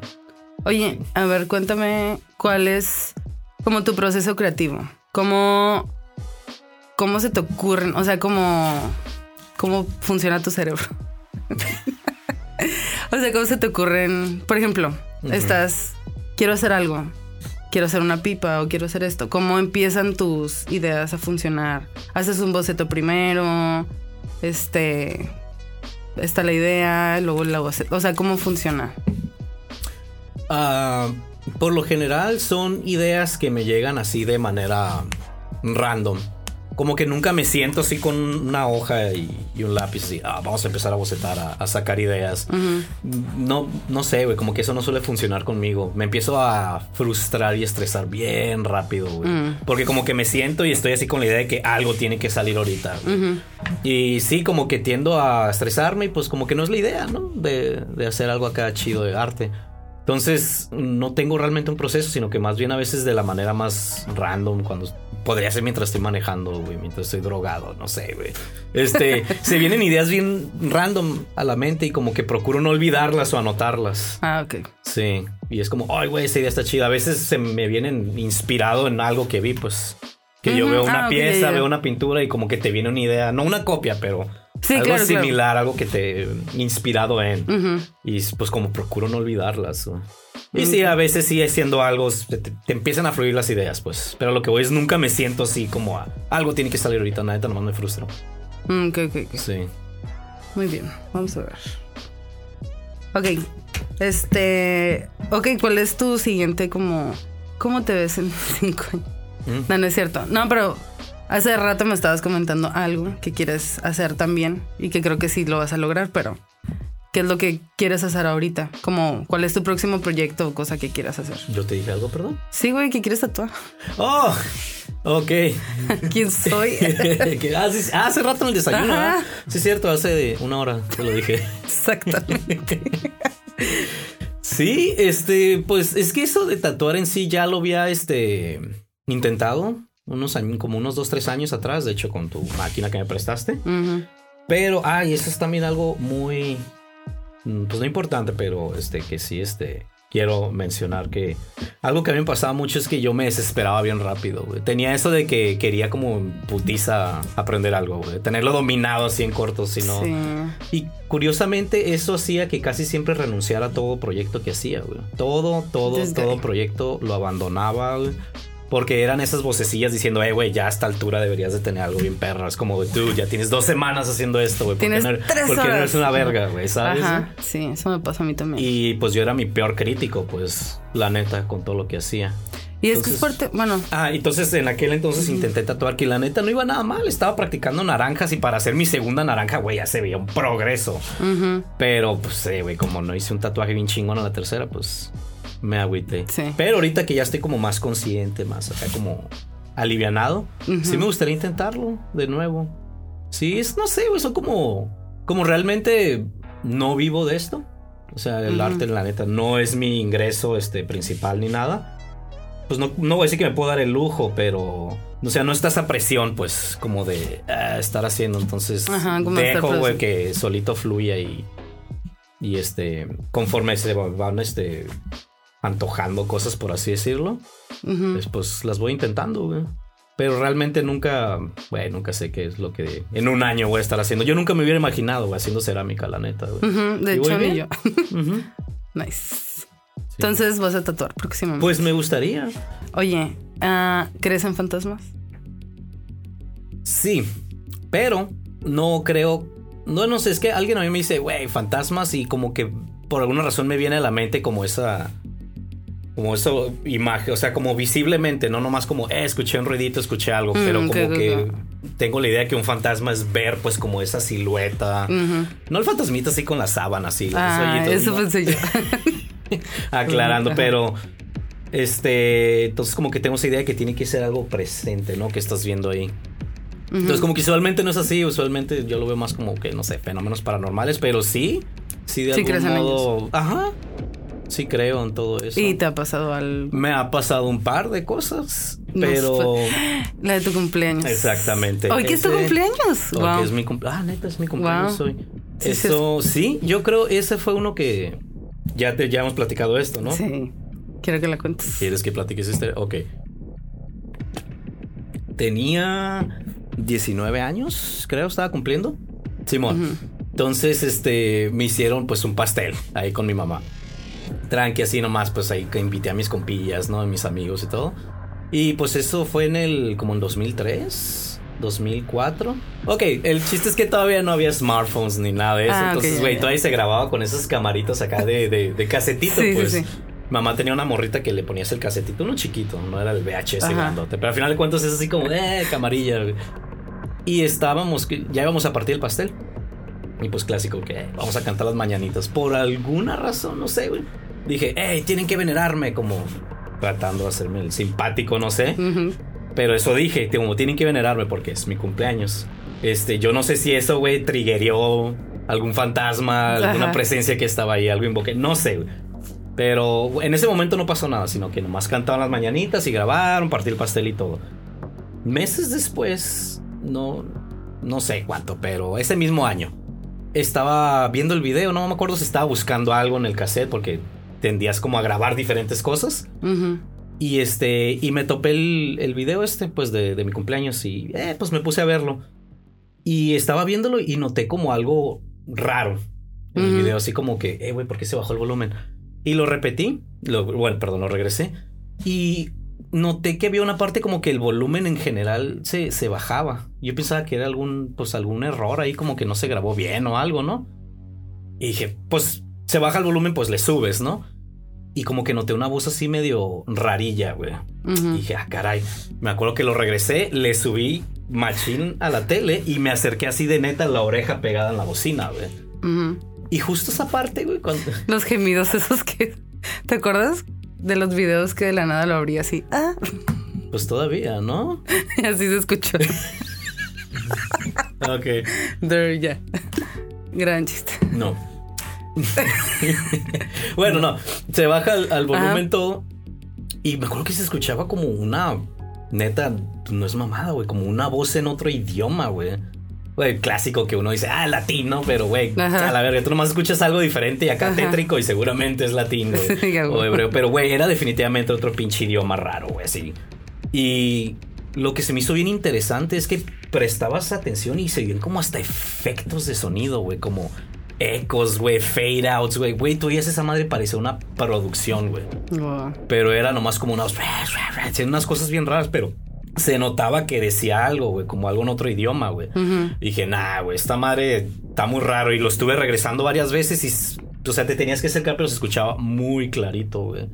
Oye, a ver, cuéntame cuál es como tu proceso creativo. ¿Cómo, cómo se te ocurren? O sea, cómo, cómo funciona tu cerebro. o sea, cómo se te ocurren. Por ejemplo, estás, quiero hacer algo, quiero hacer una pipa o quiero hacer esto. ¿Cómo empiezan tus ideas a funcionar? ¿Haces un boceto primero? Este, está la idea, luego la boceto. O sea, ¿cómo funciona? Ah, Por lo general son ideas que me llegan así de manera random. Como que nunca me siento así con una hoja y, y un lápiz así, ah, vamos a empezar a bocetar, a, a sacar ideas. No, no sé, güey, como que eso no suele funcionar conmigo. Me empiezo a frustrar y estresar bien rápido, güey. Porque como que me siento y estoy así con la idea de que algo tiene que salir ahorita. Y sí, como que tiendo a estresarme y pues como que no es la idea, ¿no? De, de hacer algo acá chido de arte. Entonces, no tengo realmente un proceso, sino que más bien a veces de la manera más random, cuando podría ser mientras estoy manejando, güey, mientras estoy drogado, no sé, güey. Este, se vienen ideas bien random a la mente y como que procuro no olvidarlas o anotarlas. Ah, ok. Sí, y es como, ay, güey, esa idea está chida. A veces se me vienen inspirado en algo que vi, pues. Que yo veo una ah, pieza, veo una pintura y como que te viene una idea, no una copia, pero Sí, algo claro, claro. similar, algo que te inspirado en. Y pues como procuro no olvidarlas. güey. Y sí, a veces sí haciendo algo, te, te empiezan a fluir las ideas, pues. Pero lo que voy es nunca me siento así como a, algo tiene que salir ahorita, nada, nomás me frustro. Mm, ok, ok, ok. Sí. Muy bien, vamos a ver. Ok, este. Ok, ¿cuál es tu siguiente como. ¿Cómo te ves en cinco años? Mm. No, no es cierto. No, pero hace rato me estabas comentando algo que quieres hacer también y que creo que sí lo vas a lograr, pero. ¿Qué es lo que quieres hacer ahorita? Como, ¿cuál es tu próximo proyecto o cosa que quieras hacer? Yo te dije algo, perdón. Sí, güey, que quieres tatuar. Oh, ok. ¿Quién soy? Ah, sí, ah, hace rato en el desayuno. ¿verdad? Sí, es cierto, hace una hora te lo dije. Exactamente. Sí, este, pues es que eso de tatuar en sí ya lo había este intentado unos años, como unos dos, tres años atrás, de hecho, con tu máquina que me prestaste. Pero, ay, eso es también algo muy, pues no importante, pero este, que sí, este, quiero mencionar que algo que a mí me pasaba mucho es que yo me desesperaba bien rápido, güey. Tenía eso de que quería como putiza aprender algo, güey. Tenerlo dominado así en corto, si no. Sí. Y curiosamente eso hacía que casi siempre renunciara a todo proyecto que hacía, güey. Todo, todo, todo proyecto lo abandonaba, güey. Porque eran esas vocecillas diciendo, eh, güey, ya a esta altura deberías de tener algo bien perro. Es como, tú ya tienes dos semanas haciendo esto, güey. ¿Por qué Tienes no, tres por qué no horas. eres una verga, güey? ¿Sabes? Ajá, sí, eso me pasa a mí también. Y, Y pues yo era mi peor crítico, pues, la neta, con todo lo que hacía. es que entonces- es fuerte, bueno, Ah, entonces en aquel entonces intenté tatuar que la neta no iba nada mal. Estaba practicando naranjas y para hacer mi segunda naranja, güey, ya se veía un progreso. Pero, pues, eh, güey, como no hice un tatuaje bien chingón a la tercera, pues me agüité. Sí. Pero ahorita que ya estoy como más consciente, más acá como alivianado, sí me gustaría intentarlo de nuevo. Sí, es, no sé, güey, son como, como realmente no vivo de esto. O sea, el Ujú. arte, la neta, no es mi ingreso este, principal ni nada. Pues no, no voy a decir que me puedo dar el lujo, pero... O sea, no está esa presión, pues, como de ah, estar haciendo. Entonces, Ajá, dejo, güey, que solito fluya y... Y este... Conforme se van, este... Antojando cosas, por así decirlo. ujú. Pues, pues las voy intentando, güey. Pero realmente nunca, güey, nunca sé qué es lo que en un año voy a estar haciendo. Yo nunca me hubiera imaginado, güey, haciendo cerámica, la neta, güey. Ujú, de ¿Y hecho, ni yo. Nice. Entonces vas a tatuar próximamente. Pues me gustaría. Oye, ah, ¿crees en fantasmas? Sí, pero no creo. No, no sé, es que alguien a mí me dice, güey, fantasmas y como que por alguna razón me viene a la mente como esa. Como esa imagen, o sea, como visiblemente, no nomás como, eh, escuché un ruidito, escuché algo, Mm, pero ok, como que ok. tengo la idea que un fantasma es ver, pues, como esa silueta. No el fantasmita así con la sábana, así, Ah, eso ¿no? pensé yo. aclarando, pero este, entonces como que tengo esa idea de que tiene que ser algo presente, ¿no? Que estás viendo ahí. Entonces como que usualmente no es así, usualmente yo lo veo más como que, no sé, fenómenos paranormales, pero sí, sí de Sí algún modo, ajá, sí creo en todo eso. ¿Y te ha pasado algo? Me ha pasado un par de cosas, pero... La de tu cumpleaños. Exactamente. ¿Hoy que es tu cumpleaños? Hoy Wow. es mi cumpleaños. Ah, neta, es mi cumpleaños Wow. hoy. Sí, sí, Eso, sí, yo creo ese fue uno que ya te ya hemos platicado esto, ¿no? Sí. Quiero que la cuentes. ¿Quieres que platiques este? Ok. Tenía 19 años, creo, estaba cumpliendo. Simón. Entonces, este, me hicieron pues un pastel ahí con mi mamá. Tranqui, así nomás, pues ahí que invité a mis compillas, ¿no? A mis amigos y todo. Y pues eso fue en el, como en 2003, 2004. Ok, el chiste es que todavía no había smartphones ni nada de eso. Ah, Entonces, güey, ya. todavía se grababa con esas camaritas acá de, de, de casetito, Sí, pues. sí. Mamá tenía una morrita que le ponías el casetito, uno chiquito, no era el VHS Ajá. grandote. Pero al final de cuentas es así como, eh, camarilla. Y estábamos, ya íbamos a partir el pastel. Y pues clásico, que vamos a cantar las mañanitas. Por alguna razón, no sé, güey. Dije, hey, tienen que venerarme, como tratando de hacerme el simpático, no sé. Ujú. Pero eso dije, como tienen que venerarme porque es mi cumpleaños. Este, yo no sé si eso, güey, triggerió algún fantasma, alguna presencia que estaba ahí, algo invoqué, no sé, güey. Pero en ese momento no pasó nada, sino que nomás cantaban las mañanitas y grabaron, partí el pastel y todo. Meses después, no, no sé cuánto, pero ese mismo año, estaba viendo el video, no me acuerdo si estaba buscando algo en el cassette porque tendías como a grabar diferentes cosas. Ujú. Y este, y me topé el, el video este, pues de, de mi cumpleaños y eh, pues me puse a verlo. Y estaba viéndolo y noté como algo raro en el Ujú. video, así como que, eh, güey, ¿por qué se bajó el volumen? Y lo repetí, lo, bueno, perdón, lo regresé. Y noté que había una parte como que el volumen en general se, se bajaba. Yo pensaba que era algún, pues algún error ahí, como que no se grabó bien o algo, ¿no? Y dije, pues se baja el volumen, pues le subes, ¿no? Y como que noté una voz así medio rarilla, güey. Y dije, ah, caray. Me acuerdo que lo regresé, le subí machín a la tele y me acerqué así de neta la oreja pegada en la bocina, güey. Y justo esa parte, güey, cuando... Los gemidos esos que... ¿Te acuerdas? De los videos que de la nada lo abría así. Ah, Pues todavía, ¿no? así se escuchó. Ok. There, ya. Gran chiste. No. bueno, no. Se baja al, al volumen Ajá. todo. Y me acuerdo que se escuchaba como una. Neta, no es mamada, güey. Como una voz en otro idioma, güey. Güey, clásico que uno dice, ah, latino, pero güey, a la verga, tú nomás escuchas algo diferente y acá Ajá. tétrico y seguramente es latín, güey. O hebreo, pero güey, era definitivamente otro pinche idioma raro, güey, así. Y lo que se me hizo bien interesante es que prestabas atención y se vieron como hasta efectos de sonido, güey, como ecos, güey, fade outs, güey. Güey, tú oías esa madre parecía una producción, güey. Wow. Pero era nomás como unas, unas cosas bien raras, pero se notaba que decía algo, güey, como algo en otro idioma, güey. Ujú. Dije, nah, güey, esta madre está muy raro. Y lo estuve regresando varias veces y, o sea, te tenías que acercar, pero se escuchaba muy clarito, güey.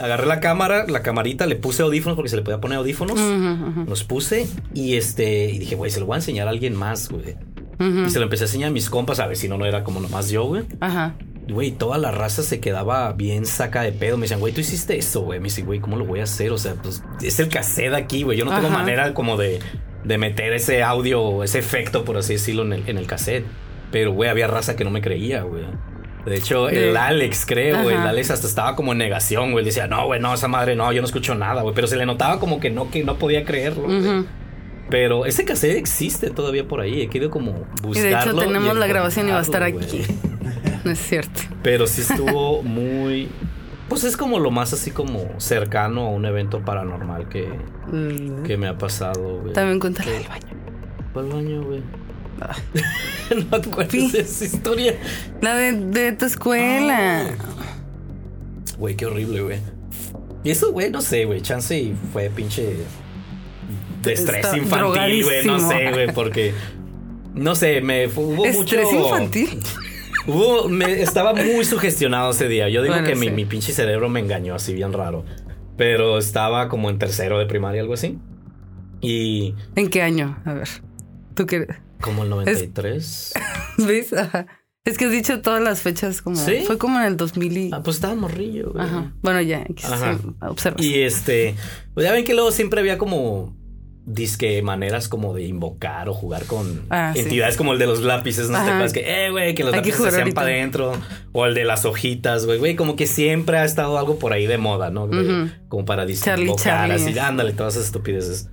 Agarré la cámara, la camarita, le puse audífonos porque se le podía poner audífonos. Ujú, Los puse y este, y dije, güey, se lo voy a enseñar a alguien más, güey. Ujú. Y se lo empecé a enseñar a mis compas, a ver si no, no era como nomás yo, güey. Ajá. Güey, toda la raza se quedaba bien saca de pedo. Me decían, güey, tú hiciste eso, güey. Me dice, güey, ¿cómo lo voy a hacer? O sea, pues es el cassette aquí, güey. Yo no tengo Ajá. manera como de, de meter ese audio, ese efecto, por así decirlo, en el, en el cassette. Pero, güey, había raza que no me creía, güey. De hecho, el De- Alex, creo, güey. El. Alex hasta estaba como en negación, güey. Decía, no, güey, no, esa madre, no, yo no escucho nada, güey. Pero se le notaba como que no, que no podía creerlo, güey. Ujú. Pero ese cassette existe todavía por ahí. He querido como buscarlo. Y de hecho tenemos la grabación y va a estar aquí. No es cierto. Pero sí estuvo muy. Pues es como lo más así como cercano a un evento paranormal que, Mm. que me ha pasado, güey. También cuéntale del baño. ¿Cuál baño, güey? Ah. no acuerdas de esa historia. La de, de tu escuela. Güey, qué horrible, güey. Y eso, güey, no sé, güey. Chance y fue pinche. De estrés Está infantil, güey. No sé, güey, porque. No sé, me hubo mucho. Estrés infantil. Hubo, me, estaba muy sugestionado ese día. Yo digo Bueno, que mi, sí. mi pinche cerebro me engañó así bien raro. Pero estaba como en tercero de primaria, algo así. Y ¿En qué año? A ver. ¿Tú qué? como el 93. ¿Ves? Ajá. Es que has dicho todas las fechas como... ¿Sí? Fue como en el 2000 y... Ah, pues estaba morrillo, güey. Ajá. Bueno, ya. Ajá. observas. Y este, pues ya ven que luego siempre había como disque maneras como de invocar o jugar con Ah, sí. entidades como el de los lápices, ¿no? ¿Te Ajá. acuerdas que, eh, güey, que los Hay que lápices se ahorita. para adentro? O el de las hojitas, güey, güey, como que siempre ha estado algo por ahí de moda, ¿no? De-. Como para disque Charlie, invocar, Charlie. así, ándale, todas esas estupideces.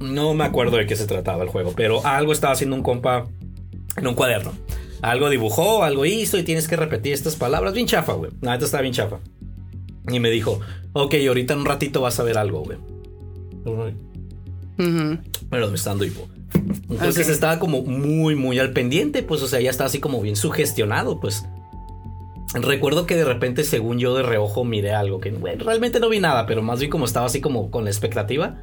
No me acuerdo de qué se trataba el juego, pero algo estaba haciendo un compa en un cuaderno. Algo dibujó, algo hizo y tienes que repetir estas palabras. Bien chafa, güey. La neta estaba bien chafa. Y me dijo, ok, ahorita en un ratito vas a ver algo, güey. Pero me está dando hipo. Entonces Ok. estaba como muy, muy al pendiente, pues, o sea, ya estaba así como bien sugestionado, pues. Recuerdo que de repente, según yo de reojo, miré algo que, bueno, realmente no vi nada, pero más bien como estaba así como con la expectativa.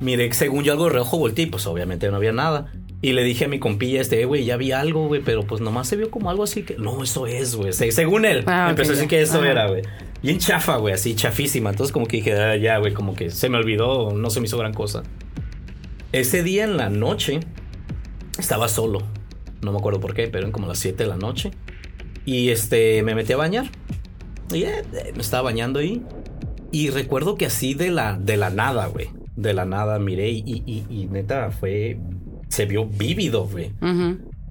Miré, según yo algo de reojo volteé pues obviamente no había nada. Y le dije a mi compilla, este, "Eh, güey, ya vi algo, güey, pero pues nomás se vio como algo así que. No, eso es, güey. Se- según él, Ah, empezó a decir que eso Ajá. era, güey. Bien chafa, güey, así chafísima. Entonces, como que dije, "Ah, ya, güey, como que se me olvidó, no se me hizo gran cosa. Ese día en la noche estaba solo. No me acuerdo por qué, pero eran como las 7 de la noche. Y este, me metí a bañar. Y eh, eh, me estaba bañando ahí. Y recuerdo que así de la, de la nada, güey. De la nada miré y, y- neta fue. Se vio vívido, güey.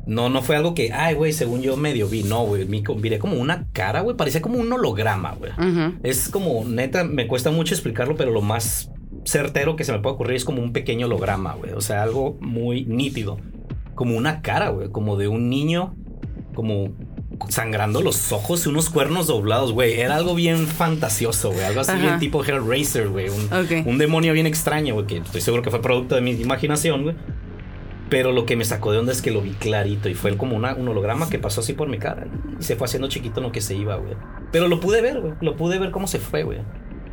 No, no fue algo que, ay, güey, según yo medio vi. No, güey. mi- Miré como una cara, güey. Parecía como un holograma, güey. Es como, neta, me cuesta mucho explicarlo, pero lo más certero que se me puede ocurrir es como un pequeño holograma, güey. O sea, algo muy nítido. Como una cara, güey. Como de un niño, como sangrando los ojos y unos cuernos doblados, güey. Era algo bien fantasioso, güey. Algo así Ajá. bien tipo Hellraiser, güey. Un, un demonio bien extraño, güey. Que estoy seguro que fue producto de mi imaginación, güey. Pero lo que me sacó de onda es que lo vi clarito y fue como una- un holograma que pasó así por mi cara y se fue haciendo chiquito en lo que se iba, güey. Pero lo pude ver, güey. Lo pude ver cómo se fue, güey.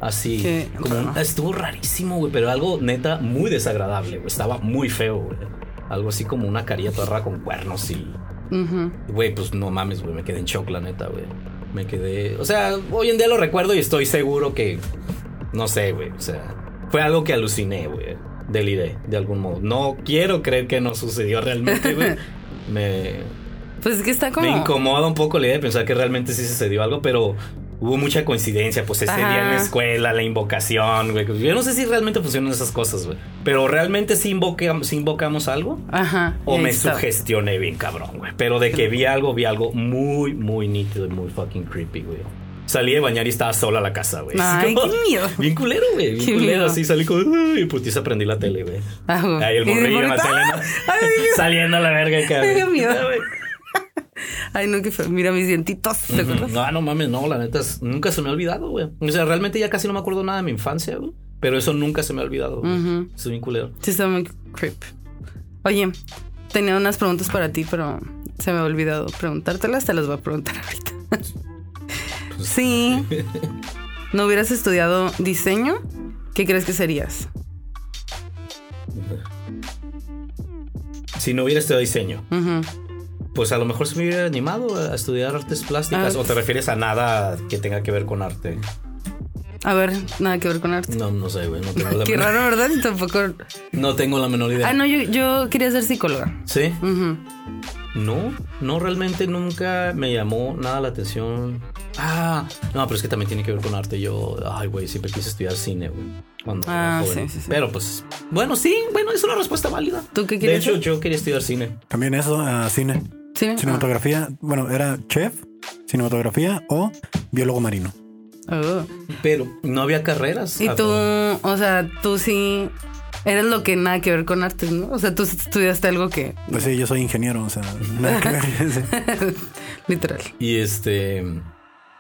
Así. Qué como un- estuvo rarísimo, güey. Pero algo neta muy desagradable, güey. Estaba muy feo, güey. Algo así como una carilla toda con cuernos y. Güey, pues no mames, güey. Me quedé en shock, la neta, güey. Me quedé. O sea, hoy en día lo recuerdo y estoy seguro que. No sé, güey. O sea, fue algo que aluciné, güey. Deliré, de algún modo. No quiero creer que no sucedió realmente, güey. Me, Pues es que está como. me incomoda un poco la idea de pensar que realmente sí sucedió algo, pero hubo mucha coincidencia. Pues ese día en la Ajá. escuela, la invocación, güey. Yo no sé si realmente funcionan esas cosas, güey. Pero realmente sí, invoca- sí invocamos algo. Ajá. O me está. sugestioné bien cabrón, güey. Pero de que vi algo, vi algo muy, muy nítido y muy fucking creepy, güey. Salí de bañar y estaba sola la casa, güey. Ay, como- qué miedo. Bien culero, güey. Bien Qué culero. miedo. Así salí como... Y putiza prendí la tele, güey. Ah, güey. Ahí el morrillo en la tele, Saliendo a la verga, cabrón. Miedo. Ay, no, que feo. Mira mis dientitos. ¿Te? No, no mames, no, la neta, es- nunca se me ha olvidado, güey. O sea, realmente ya casi no me acuerdo nada de mi infancia, güey. Pero eso nunca se me ha olvidado. Ujú. Soy bien culero. Sí, está muy creep. Oye, tenía unas preguntas para ti, pero se me ha olvidado preguntártelas. Te las voy a preguntar ahorita. sí. ¿No hubieras estudiado diseño? ¿Qué crees que serías? Si no hubiera estudiado diseño, pues a lo mejor se me hubiera animado a estudiar artes plásticas. Ah. ¿O te refieres a nada que tenga que ver con arte? A ver, nada que ver con arte. No, no sé, güey. No tengo la, Qué menor, raro, ¿verdad? Y tampoco. no tengo la menor idea. Ah, no, yo, yo quería ser psicóloga. ¿Sí? No, no, realmente nunca me llamó nada la atención. Ah, no, pero es que también tiene que ver con arte. Yo, ay, güey, siempre quise estudiar cine, güey. Cuando Ah, era joven. sí, sí, sí. Pero pues, bueno, sí, bueno, es una respuesta válida. ¿Tú qué De querías hecho, yo quería estudiar cine. También eso, a cine. ¿Sí? Cinematografía, bueno, era chef, cinematografía o biólogo marino. Oh. Pero no había carreras. Y Ah, tú, o sea, tú sí eres lo que nada que ver con artes, ¿no? O sea, tú estudiaste algo que Pues sí, yo soy ingeniero, o sea, nada que ver. Literal. Y este.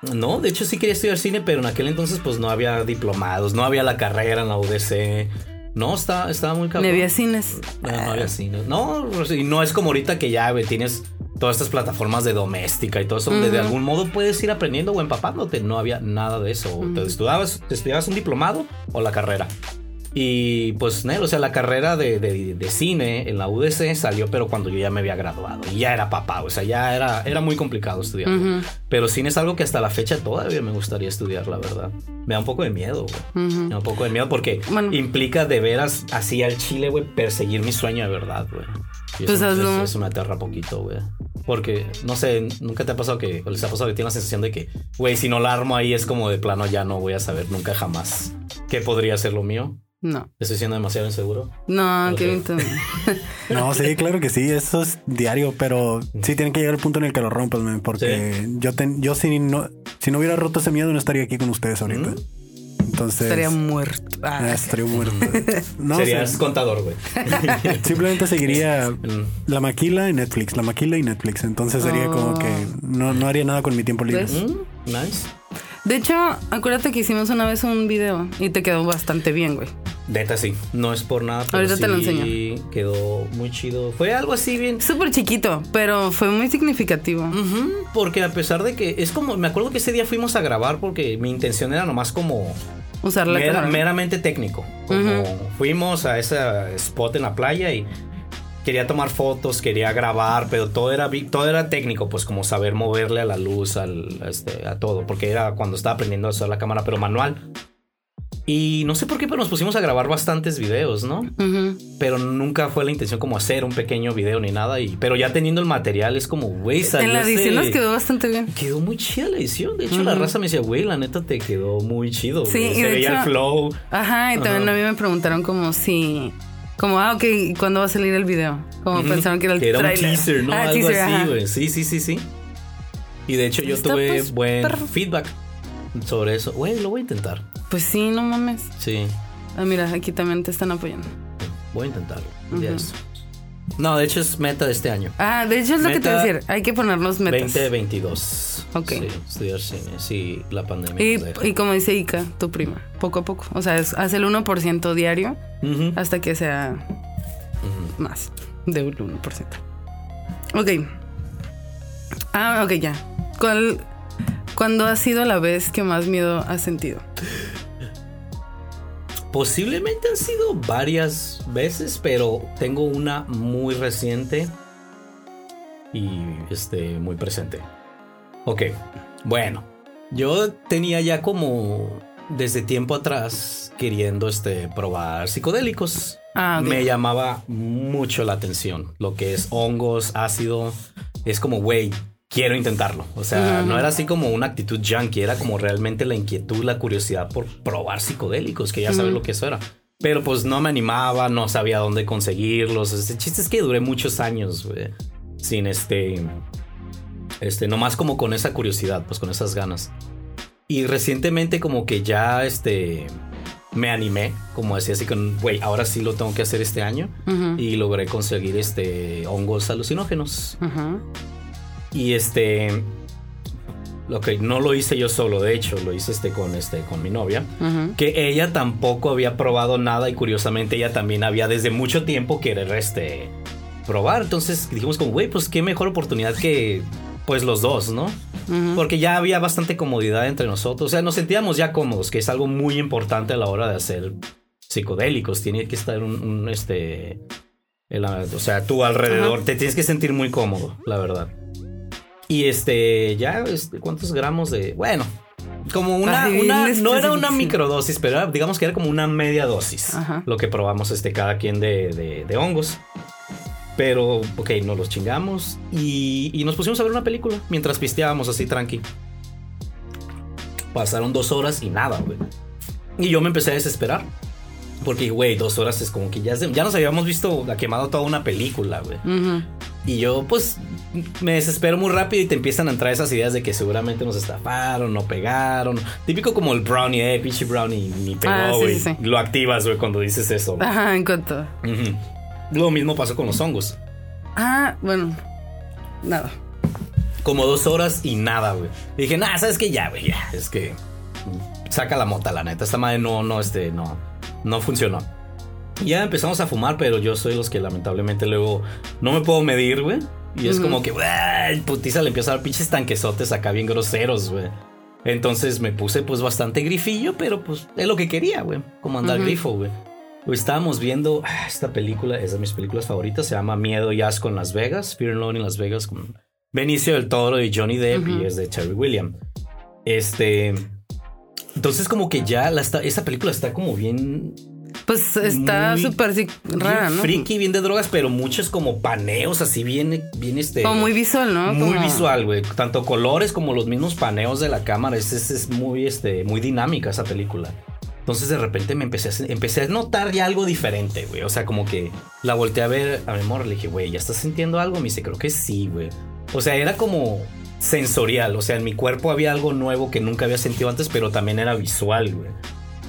No, de hecho sí quería estudiar cine, pero en aquel entonces pues no había diplomados, no había la carrera en la UDC. No, estaba, estaba muy cabrón. Ni había cines. No, no había cine. No, y no es como ahorita que ya tienes todas estas plataformas de doméstica y todo eso, donde de algún modo puedes ir aprendiendo o empapándote. No había nada de eso. Te estudiabas, te estudiabas un diplomado o la carrera. Y pues, Nel, o sea, la carrera de, de- de cine en la UDC salió, pero cuando yo ya me había graduado y ya era papá, o sea, ya era, era muy complicado estudiar. Pero cine es algo que hasta la fecha todavía me gustaría estudiar, la verdad. Me da un poco de miedo, güey. Me da un poco de miedo porque Bueno. implica de veras así al chile, güey, perseguir mi sueño de verdad, güey. Y Pues eso, eso- eso me aterra poquito, güey. Porque, no sé, nunca te ha pasado que, o les ha pasado que tiene la sensación de que, güey, si no la armo ahí es como de plano ya no voy a saber nunca jamás qué podría ser lo mío. No. Estoy siendo demasiado inseguro. No, bien. tú- No, sí, claro que sí, eso es diario, pero sí tiene que llegar el punto en el que lo rompas, man, porque yo, ten- yo si, no, si no hubiera roto ese miedo no estaría aquí con ustedes ahorita. Entonces, Estaría muerto. ah, Ah, estaría muerto. No, Serías contador, güey. simplemente seguiría la maquila y Netflix, la maquila y Netflix. Entonces sería como que no, no haría nada con mi tiempo libre. Mm, nice. De hecho, acuérdate que hicimos una vez un video y te quedó bastante bien, güey. Neta, sí. No es por nada. pero Ahorita te lo sí enseño. Quedó muy chido. Fue algo así bien. Súper chiquito, pero fue muy significativo. Porque a pesar de que es como, me acuerdo que ese día fuimos a grabar porque mi intención era nomás como Usar la mera- cámara. meramente técnico. Como fuimos a ese spot en la playa y quería tomar fotos, quería grabar, pero todo era, todo era técnico, pues como saber moverle a la luz, al, este, a todo, porque era cuando estaba aprendiendo a usar la cámara, pero manual. Y no sé por qué, pero nos pusimos a grabar bastantes videos, ¿no? Ujú. Pero nunca fue la intención como hacer un pequeño video ni nada. Y, pero ya teniendo el material es como, güey, salió En la edición este- nos quedó bastante bien. Quedó muy chida la edición. De hecho, la raza me decía, güey, la neta te quedó muy chido. Sí, güey". y Se de veía el flow. Ajá, y también a mí me preguntaron como si... Como, ah, ok, ¿y ¿cuándo va a salir el video? Como pensaron que era el un tráiler. teaser, ¿no? Ah, Algo teaser, así, güey. Sí, sí, sí, sí. Y de hecho, yo Está, tuve pues, buen feedback sobre eso. Güey, lo voy a intentar. Pues sí, no mames. Sí, Ah, mira, aquí también te están apoyando. voy a intentarlo. No, de hecho, es meta de este año. Ah, de hecho es lo que te iba a decir. Hay que ponernos metas. 2022. Ok. Sí, estudiar cine. Sí, la pandemia. Y, como dice Ika, tu prima, poco a poco. O sea, es, haz el 1% diario hasta que sea más de un 1%. Ok. Ah, ok, ya. ¿Cuál, ¿Cuándo ha sido la vez que más miedo has sentido? Posiblemente han sido varias veces, pero tengo una muy reciente y este muy presente. Ok, bueno, yo tenía ya como desde tiempo atrás queriendo este probar psicodélicos. Ah. Me llamaba mucho la atención lo que es hongos, ácido. Es como, güey, quiero intentarlo. O sea, no era así como una actitud junkie, era como realmente la inquietud, la curiosidad por probar psicodélicos, que ya sabes Ujú. lo que eso era. Pero pues no me animaba, no sabía dónde conseguirlos. El chiste es que duré muchos años, güey, sin este, este, nomás como con esa curiosidad, pues con esas ganas. Y recientemente como que ya, este, me animé, como decía así con, güey, ahora sí lo tengo que hacer este año. Ujú, Y logré conseguir, este, hongos alucinógenos. ujú. Y este, ok, no lo hice yo solo, de hecho, lo hice este con, este, con mi novia que ella tampoco había probado nada y curiosamente ella también había desde mucho tiempo querer este probar. Entonces dijimos como, güey, pues qué mejor oportunidad que pues los dos, ¿no? Porque ya había bastante comodidad entre nosotros. O sea, nos sentíamos ya cómodos, que es algo muy importante a la hora de hacer psicodélicos. Tiene que estar un, un, este... o sea, tú alrededor, te tienes que sentir muy cómodo, la verdad. Y este, ya, este, ¿cuántos gramos de...? Bueno, como una, bien no era una microdosis, pero era, digamos que era como una media dosis. Ajá. Lo que probamos este, cada quien de, de- de hongos. Pero, ok, nos los chingamos y, y nos pusimos a ver una película mientras pisteábamos así tranqui. Pasaron dos horas y nada, güey. Y yo me empecé a desesperar. Porque, güey, dos horas es como que ya, ya nos habíamos visto, ha quemado toda una película, güey. Y yo, pues, me desespero muy rápido y te empiezan a entrar esas ideas de que seguramente nos estafaron, no pegaron. Típico como el brownie, eh, pinche brownie, ni pegó, Ah, sí, güey. sí, sí. Lo activas, güey, cuando dices eso. Ajá, en cuanto. Lo mismo pasó con los hongos. Ah, bueno. Nada. Como dos horas y nada, güey. Dije, nah, ¿sabes qué? Ya, güey, ya. Es que saca la mota, la neta. Esta madre no, no, este, no, no funcionó. Ya empezamos a fumar, pero yo soy los que lamentablemente luego no me puedo medir, güey. Y es como que, güey, putiza le empieza a dar pinches tanquesotes acá bien groseros, güey. Entonces me puse pues bastante grifillo, pero pues es lo que quería, güey. Como andar grifo, güey. Estábamos viendo ah, esta película, es de mis películas favoritas, se llama Miedo y Asco en Las Vegas, Fear and Loathing en Las Vegas, con Benicio del Toro y Johnny Depp y es de Terry William. Este, entonces como que ya la esa película está como bien Pues está súper rara, ¿no? Friki, bien de drogas, pero muchos como paneos así bien, bien este. Como muy visual, ¿no? muy Como- visual, güey. Tanto colores como los mismos paneos de la cámara. Es, es, es muy, este, muy dinámica esa película. Entonces de repente me empecé a, empecé a notar ya algo diferente, güey. O sea, como que la volteé a ver a mi amor, le dije, güey, ¿ya estás sintiendo algo? Me dice, creo que sí, güey. O sea, era como sensorial. O sea, en mi cuerpo había algo nuevo que nunca había sentido antes, pero también era visual, güey.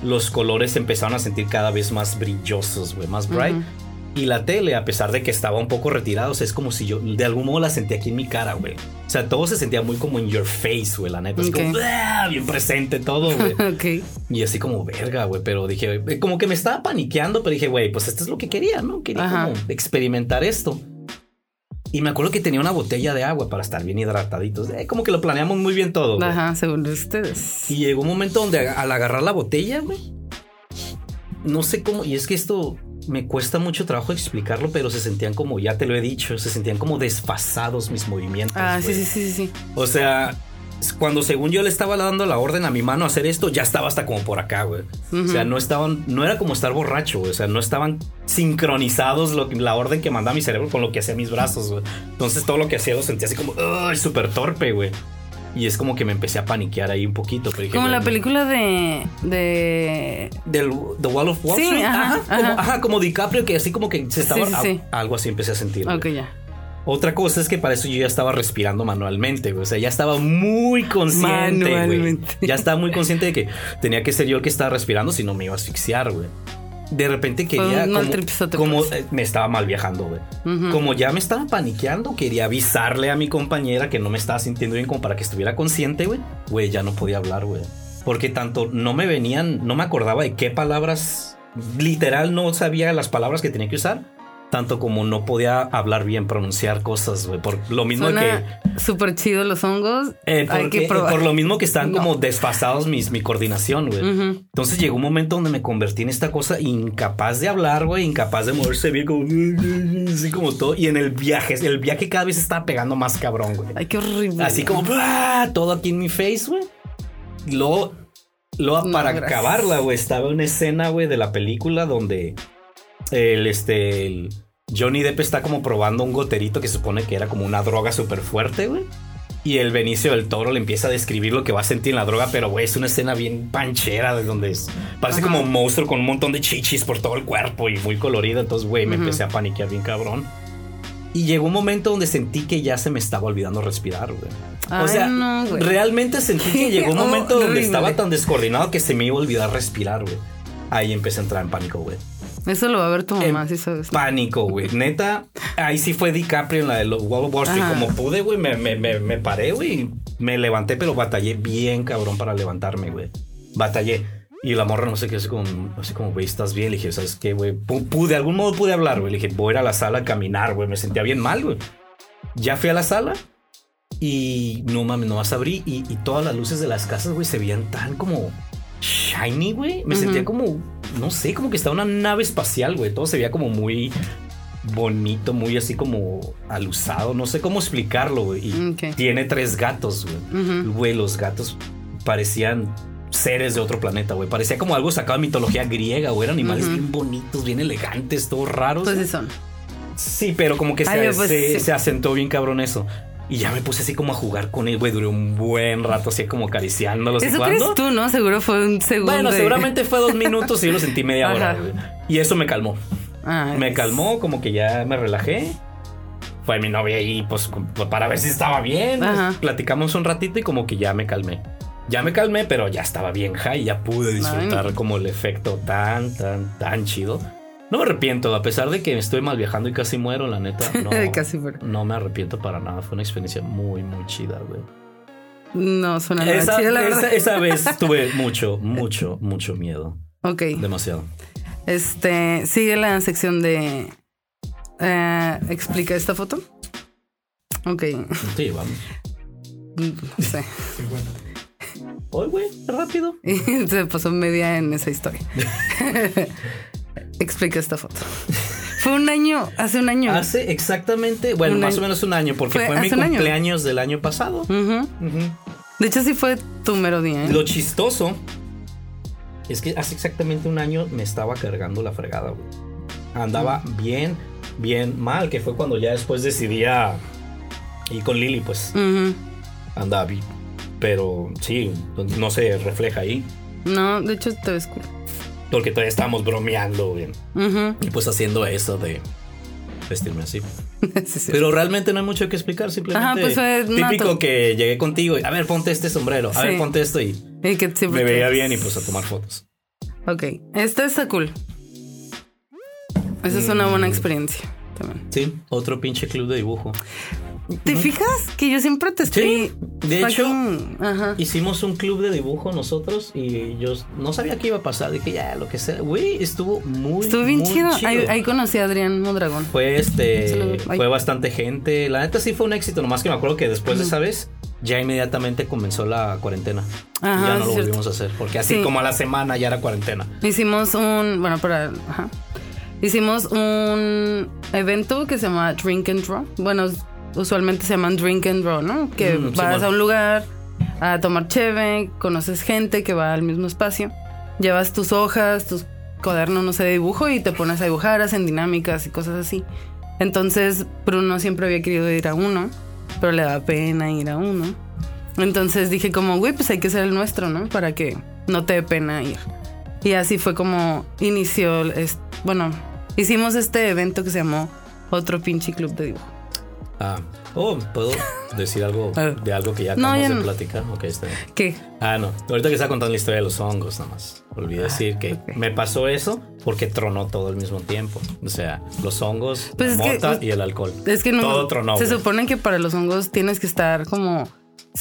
Los colores se empezaron a sentir cada vez más brillosos, güey, más bright. Ujú. Y la tele, a pesar de que estaba un poco retirada, o sea, es como si yo de algún modo la sentía aquí en mi cara, güey. O sea, todo se sentía muy como in your face, güey, la neta. Es como. "Ah", bien presente todo, güey. ok. Y así como verga, güey. Pero dije, eh, como que me estaba paniqueando, pero dije, güey, pues esto es lo que quería, ¿no? Quería Ajá. como experimentar esto. Y me acuerdo que tenía una botella de agua para estar bien hidrataditos. Eh, como que lo planeamos muy bien todo, güey. Ajá, según ustedes. Y llegó un momento donde al agarrar la botella, güey, no sé cómo, y es que esto me cuesta mucho trabajo explicarlo, pero se sentían como, ya te lo he dicho, se sentían como desfasados mis movimientos. Ah, güey. sí, sí, sí, sí. O sea, cuando según yo le estaba dando la orden a mi mano a hacer esto, ya estaba hasta como por acá, güey. O sea, no estaban, no era como estar borracho, güey. O sea, no estaban sincronizados lo que- la orden que mandaba mi cerebro con lo que hacía mis brazos, güey. Entonces todo lo que hacía lo sentía así como. Súper torpe, güey. Y es como que me empecé a paniquear ahí un poquito. Pero dije, Como la película de. de. Del The Wall of Wall Sí, Street. ajá, Ajá, como, ajá. como DiCaprio, que así como que se estaba. Sí, sí, sí. a- algo así empecé a sentir. Ok, ya. Otra cosa es que para eso yo ya estaba respirando manualmente, güey. O sea, ya estaba muy consciente, güey. Manualmente. Ya estaba muy consciente de que tenía que ser yo el que estaba respirando, si no me iba a asfixiar, güey. De repente quería como, como pues. eh, me estaba mal viajando, güey. Como ya me estaba paniqueando, quería avisarle a mi compañera que no me estaba sintiendo bien como para que estuviera consciente, güey. Güey, ya no podía hablar, güey. Porque tanto no me venían, no me acordaba de qué palabras, literal no sabía las palabras que tenía que usar. Tanto como no podía hablar bien, pronunciar cosas, güey. Por lo mismo que... Súper chido los hongos. Eh, Hay que probar. por lo mismo que están No. como desfasados mis, mi coordinación, güey. Entonces llegó un momento donde me convertí en esta cosa incapaz de hablar, güey, incapaz de moverse bien, como así como todo. Y en el viaje, el viaje cada vez estaba pegando más cabrón, güey. Ay, qué horrible. Así como todo aquí en mi face, güey. Luego, luego No, para gracias. acabarla, güey, estaba una escena, güey, de la película donde el este el Johnny Depp está como probando un goterito que se supone que era como una droga súper fuerte, güey. Y el Benicio del Toro le empieza a describir lo que va a sentir en la droga, pero güey, es una escena bien panchera de donde es, parece Ajá. como un monstruo con un montón de chichis por todo el cuerpo y muy colorido. Entonces, güey, me empecé a paniquear bien cabrón. Y llegó un momento donde sentí que ya se me estaba olvidando respirar, güey. o sea, no, güey. realmente sentí que llegó un momento donde Horrible. estaba tan descoordinado que se me iba a olvidar respirar, güey. Ahí empecé a entrar en pánico, güey. Eso lo va a ver tu mamá, si sabes. Pánico, güey. Neta, ahí sí fue DiCaprio en la de los Wall Street. Ajá. Como pude, güey, me, me, me, me paré, güey. Me levanté, pero batallé bien, cabrón, para levantarme, güey. Batallé. Y la morra no sé qué, así como, así como, güey, ¿estás bien? Le dije, ¿sabes qué, güey? Pu- Pude, de algún modo pude hablar, güey. Le dije, voy a ir a la sala a caminar, güey. Me sentía bien mal, güey. Ya fui a la sala y no mames, nomás abrí y, y todas las luces de las casas, güey, se veían tan como shiny, güey. Me Ujú. sentía como, no sé, como que estaba una nave espacial, güey. Todo se veía como muy bonito, muy así como alusado. No sé cómo explicarlo, güey. Y tiene tres gatos, güey. Los gatos parecían seres de otro planeta, güey. Parecía como algo sacado de mitología griega, güey. Eran animales bien bonitos, bien elegantes, todos raros. Pues güey. sí son. Sí, pero como que se, pues, se, sí. se asentó bien cabrón eso. Y ya me puse así como a jugar con él, güey. Duré un buen rato así como acariciándolos y Eso crees tú, ¿no? Seguro fue un segundo. Bueno, de- seguramente fue dos minutos y yo lo sentí media hora, güey. Y eso me calmó. Ay, Me calmó, como que ya me relajé. Fue mi novia ahí, pues, para ver si estaba bien. Platicamos un ratito y como que ya me calmé. Ya me calmé, pero ya estaba bien high. Ya pude disfrutar Ay. como el efecto tan, tan, tan chido. No me arrepiento, a pesar de que estoy mal viajando y casi muero, la neta. No, Casi muero. no me arrepiento para nada. Fue una experiencia muy, muy chida, güey. No, suena Esa, la esa- verdad. esa vez tuve mucho, mucho, mucho miedo. Ok. Demasiado. Este, sigue la sección de. eh, ¿Explica esta foto? Ok. Sí, vamos. No sé. Hoy, güey, rápido. Y se pasó media en esa historia. Explica esta foto. Fue un año, hace un año. Hace exactamente, bueno, Un más año. o menos un año, porque Fue fue, mi cumpleaños del año pasado. De hecho, sí fue tu mero día. ¿eh? Lo chistoso es que hace exactamente un año me estaba cargando la fregada, güey. Andaba bien, bien mal, que fue cuando ya después decidí a ir con Lily, pues andaba bien. Pero sí, no se refleja ahí. No, de hecho te ves cool. Porque todavía estábamos bromeando, güey. Ujú. Y pues haciendo eso de vestirme así. Sí, sí. Pero realmente no hay mucho que explicar, simplemente. Ajá, pues fue típico nato. que llegué contigo y a ver, ponte este sombrero, a Sí. ver, ponte esto y Y que me veía bien y pues a tomar fotos. Ok, esta está cool. Esa es una Mm. buena experiencia también. Sí, otro pinche club de dibujo. ¿Te fijas que yo siempre te estoy... Sí, de hecho- Ajá. Hicimos un club de dibujo nosotros y yo no sabía qué iba a pasar. Dije, ya, lo que sea. Güey, estuvo muy, Estuvo bien muy chido. Ahí, ahí conocí a Adrián Mondragón. Fue este, fue bastante gente. La neta sí fue un éxito, nomás que me acuerdo que después de esa vez ya inmediatamente comenzó la cuarentena. Ajá, y ya no lo cierto. volvimos a hacer, porque así Sí. como a la semana ya era cuarentena. Hicimos un... Bueno, para... Ajá. hicimos un evento que se llama Drink and Draw. Bueno, usualmente se llaman Drink and Draw, ¿no? Que Mm, vas a un lugar a tomar cheve, conoces gente que va al mismo espacio, llevas tus hojas, tus cuadernos, no sé, de dibujo y te pones a dibujar, hacen dinámicas y cosas así. Entonces, Bruno siempre había querido ir a uno, pero le da pena ir a uno. Entonces dije como, güey, pues hay que ser el nuestro, ¿no? Para que no te dé pena ir. Y así fue como inició, bueno, hicimos este evento que se llamó Otro pinche club de dibujo. Ah. Oh, ¿puedo decir algo Ah. de algo que ya No, acabamos ya de no. platicar? Ok, está bien. ¿Qué? Ah, no. Ahorita que estaba contando la historia de los hongos, nada más. Olvidé decir que me pasó eso porque tronó todo al mismo tiempo. O sea, los hongos, Pues la que- y el alcohol. Es que no. Todo tronó. se güey. supone que para los hongos tienes que estar como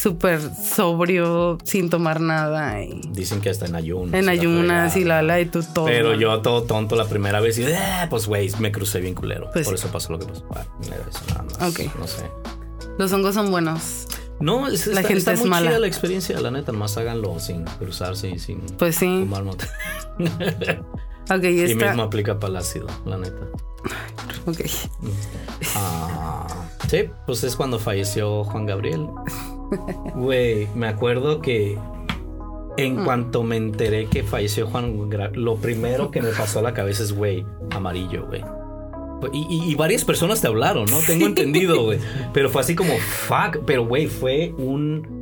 súper sobrio, sin tomar nada. Y Dicen que hasta en ayunas. en ayunas y la la y tú todo. Pero yo todo tonto la primera vez y ah, pues güey, me crucé bien culero. Pues Por sí. eso pasó lo que pasó. Ah, mira, eso nada más. Ok. No sé. Los hongos son buenos. No, es, La está, gente está es muy mala. chida la experiencia, la neta. Nomás háganlo sin cruzarse y sin Pues sí. fumar mota. Ok, y Y esta. mismo aplica para el ácido, la neta. Ok. Ah, sí, pues es cuando falleció Juan Gabriel. Güey, me acuerdo que en cuanto me enteré que falleció Juan lo primero que me pasó a la cabeza es, güey, amarillo, güey. Y, y- y varias personas te hablaron, ¿no? Tengo entendido, güey. Pero fue así como, fuck. Pero, güey, fue un...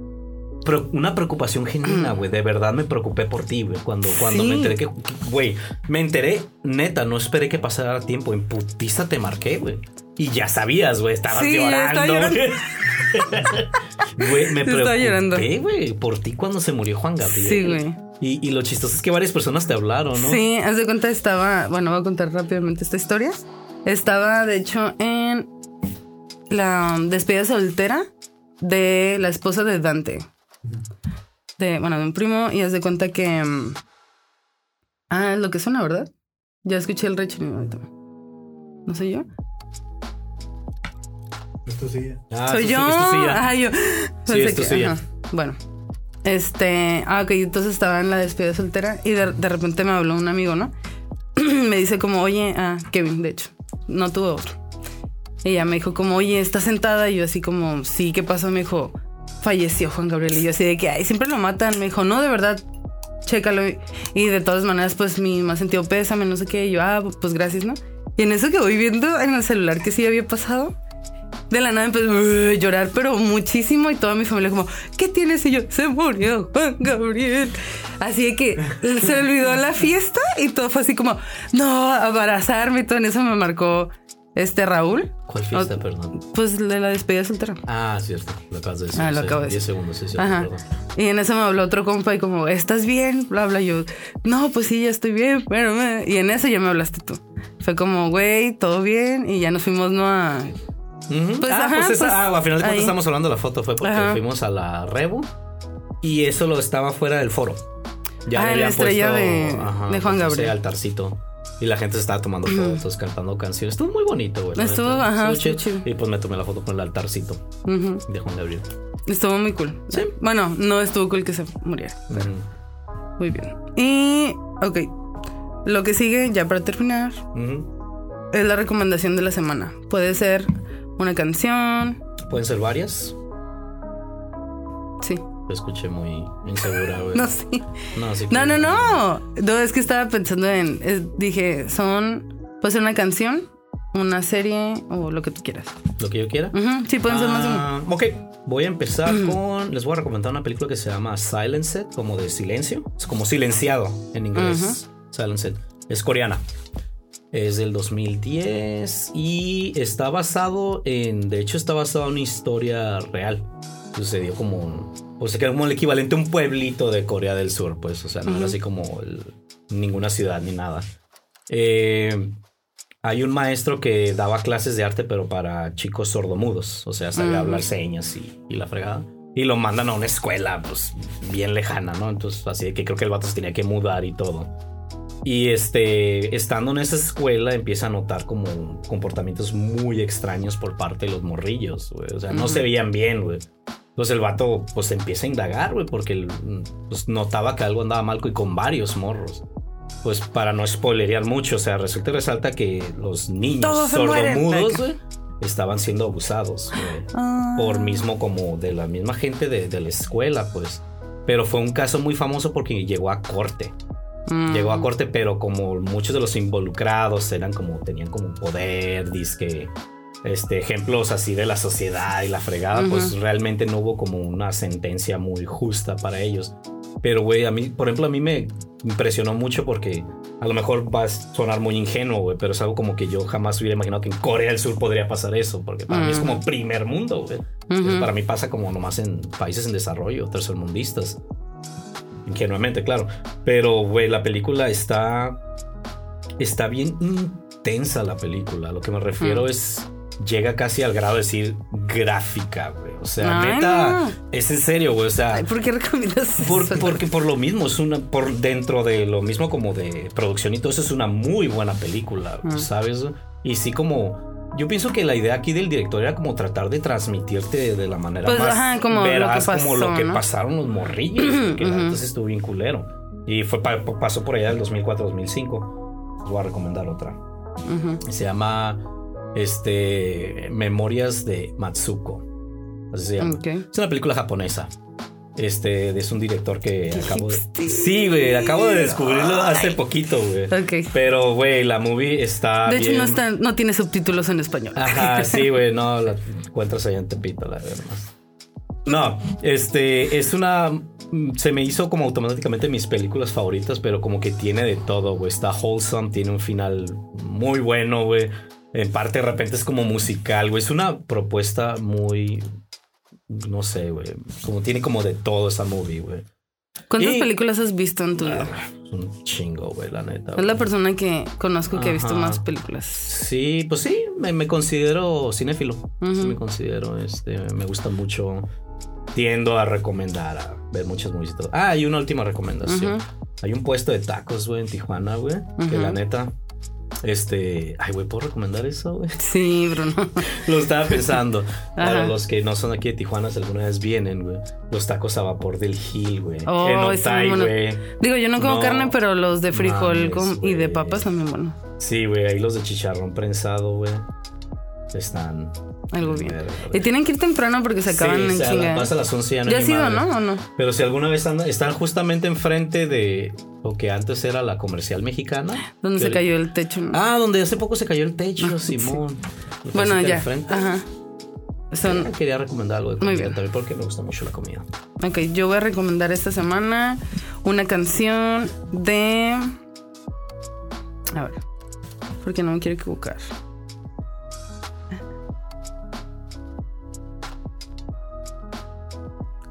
Una preocupación genuina, güey. De verdad me preocupé por ti, güey. Cuando, cuando Sí. me enteré que, güey, me enteré, neta, no esperé que pasara tiempo. En putiza te marqué, güey. Y ya sabías, güey, estabas Sí, llorando. güey. Me preocupé, güey, por ti cuando se murió Juan Gabriel. Sí, güey. Y, y lo chistoso es que varias personas te hablaron, ¿no? Sí, haz de cuenta estaba, bueno, voy a contar rápidamente esta historia. Estaba, de hecho, en la despedida soltera de la esposa de Dante. De, bueno, de un primo, y haz de cuenta que... mm, Ah, es lo que suena, ¿verdad? Ya escuché el ahorita. ¿No soy yo? Esto sí. Ah, soy yo. sí- esto sí ya. Ah, yo. Sí, Pensé esto que- ajá. Bueno. Este. Ah, ok. Entonces estaba en la despedida soltera y de, de repente me habló un amigo, ¿no? me dice como, oye, ah, Kevin, de hecho. No tuve otro. Y ella me dijo como, oye, ¿estás sentada? Y yo así como, sí, ¿qué pasó? Me dijo, falleció Juan Gabriel. Y yo así de que, ay, siempre lo matan. Me dijo, no, de verdad, chécalo. Y de todas maneras, pues mi más sentido pésame, no sé qué. Y yo, ah, pues gracias, ¿no? Y en eso que voy viendo en el celular que sí había pasado, de la nada empezó a llorar, pero muchísimo. Y toda mi familia como, ¿qué tienes? Y yo, se murió Juan Gabriel. Así que se olvidó la fiesta y todo fue así como, no, abrazarme y todo. En eso me marcó este Raúl. ¿Cuál fiesta, perdón? Pues de la despedida soltera. Ah, cierto. Lo acabas de decir. Ah, lo acabo de 10 decir. segundos, sí, cierto, Ajá. perdón. Y en eso me habló otro compa y como, ¿estás bien? Bla, bla. Yo, no, pues sí, ya estoy bien, pero... me-". Y en eso ya me hablaste tú. Fue como, güey, todo bien. Y ya nos fuimos, ¿no? A... Pues, ah, ajá, pues esa, pues, ah, al final de cuentas ahí. estamos hablando de la foto, fue porque Ajá. fuimos a la Rebu y eso lo estaba fuera del foro. Ya Ah, la estrella puesto, de- de Juan Gabriel. altarcito. Y la gente se estaba tomando fotos, cantando canciones. Estuvo muy bonito, güey. Estuvo, neta. ajá, Estuvo estuvo chido. Y pues me tomé la foto con el altarcito de Juan Gabriel. Estuvo muy cool. Sí. Bueno, no estuvo cool que se muriera. Muy bien. Y, ok. Lo que sigue, ya para terminar, es la recomendación de la semana. Puede ser una canción. Pueden ser varias. Sí. Te escuché muy insegura, güey. No, sí. No, que- No, no, no. No, es que estaba pensando en. es- dije, son. Puede ser una canción, una serie o lo que tú quieras. Lo que yo quiera. Sí, pueden ser más. Ah, Ok, voy a empezar con. Les voy a recomendar una película que se llama Silenced, como de silencio. Es como silenciado en inglés. Silenced. Es coreana. Es del 2010 y está basado en. De hecho, está basado en una historia real. Sucedió como. un- O sea, que era como el equivalente a un pueblito de Corea del Sur, pues. O sea, no era así como el- ninguna ciudad ni nada. Eh, hay un maestro que daba clases de arte, pero para chicos sordomudos. O sea, sabía Ujú. hablar señas y, y la fregada. Y lo mandan a una escuela, pues, bien lejana, ¿no? Entonces, así de que creo que el vato se tenía que mudar y todo. Y este, estando en esa escuela, empieza a notar como comportamientos muy extraños por parte de los morrillos, güey. O sea, no se veían bien, güey. Entonces el vato, pues, empieza a indagar, güey, porque pues, notaba que algo andaba mal y con varios morros. pues para no spoilerear mucho, o sea, resulta y resalta que los niños Todos sordomudos, güey, estaban siendo abusados, güey, Ah. por mismo como de la misma gente de, de la escuela, pues. Pero fue un caso muy famoso porque llegó a corte. Mm. Llegó a corte, pero como muchos de los involucrados eran como, tenían como poder, disque, este, ejemplos así de la sociedad y la fregada, pues realmente no hubo como una sentencia muy justa para ellos. Pero, güey, a mí, por ejemplo, a mí me impresionó mucho porque a lo mejor va a sonar muy ingenuo, güey, pero es algo como que yo jamás hubiera imaginado que en Corea del Sur podría pasar eso, porque para mí es como primer mundo, güey. Entonces, Para mí pasa como nomás en países en desarrollo, tercermundistas. Ingenuamente, claro. Pero, güey, la película está. Está bien intensa la película. Lo que me refiero Mm. es. Llega casi al grado de decir gráfica, güey. O sea, Ay, neta. no. Es en serio, güey. O sea. ¿Por qué recomiendas Por- eso? porque por lo mismo, es una. Por dentro de lo mismo como de producción y todo eso, es una muy buena película, Mm. ¿sabes? Y sí, como. Yo pienso que la idea aquí del director era como tratar de transmitirte de la manera Pues, más ajá, como lo que veraz, como lo que pasaron los morrillos, que sí estuvo bien culero. Y fue pa- pasó por allá del 2004-2005. Les voy a recomendar otra. Se llama este Memorias de Matsuko. Así se llama. Ok. Es una película japonesa. Este es un director que Qué acabo de. Sí, güey, acabo de descubrirlo hace poquito, güey. Ok. Pero, güey, la movie está. De hecho, no, está, no tiene subtítulos en español. Ajá, sí, güey, no, la encuentras allá en Tepito, la verdad. No, este es una. Se me hizo como automáticamente mis películas favoritas, pero como que tiene de todo, güey. Está wholesome, tiene un final muy bueno, güey. En parte, de repente es como musical, güey. Es una propuesta muy. No sé, güey. Como tiene como de todo esa movie, güey. ¿Cuántas Y- películas has visto en tu vida? Un chingo, güey, la neta. Es la persona que conozco que ha visto más películas. Sí, pues sí, me, me considero cinéfilo. Sí, me considero, este, me gusta mucho. Tiendo a recomendar, a ver muchas movies y. Ah, hay una última recomendación. Hay un puesto de tacos, güey, en Tijuana, güey. Que la neta, este. Ay, güey, ¿puedo recomendar eso, güey? Sí, Bruno. Lo estaba pensando. Para los que no son aquí de Tijuana, si alguna vez vienen, güey. Los tacos a vapor del Gil, güey. Oh, en Otay, güey. Digo, yo no como No carne, pero los de frijol mames, y de papas también, bueno, Sí, güey, ahí los de chicharrón prensado, güey. Están. Algo bien. Y tienen que ir temprano porque se acaban sí, en o sea, chinga. Vas a las 11 ya no ¿Ya hay has ni ido, madre. no? ¿O no? Pero si alguna vez andan, están justamente enfrente de lo que antes era la comercial mexicana. Donde se cayó el techo. ¿no? Ah, donde hace poco se cayó el techo, Simón. Lo bueno, ya. Ajá. Son, Quería recomendar algo de Muy comida bien. también porque me gusta mucho la comida. Ok, yo voy a recomendar esta semana una canción de. A ver, porque no me quiero equivocar.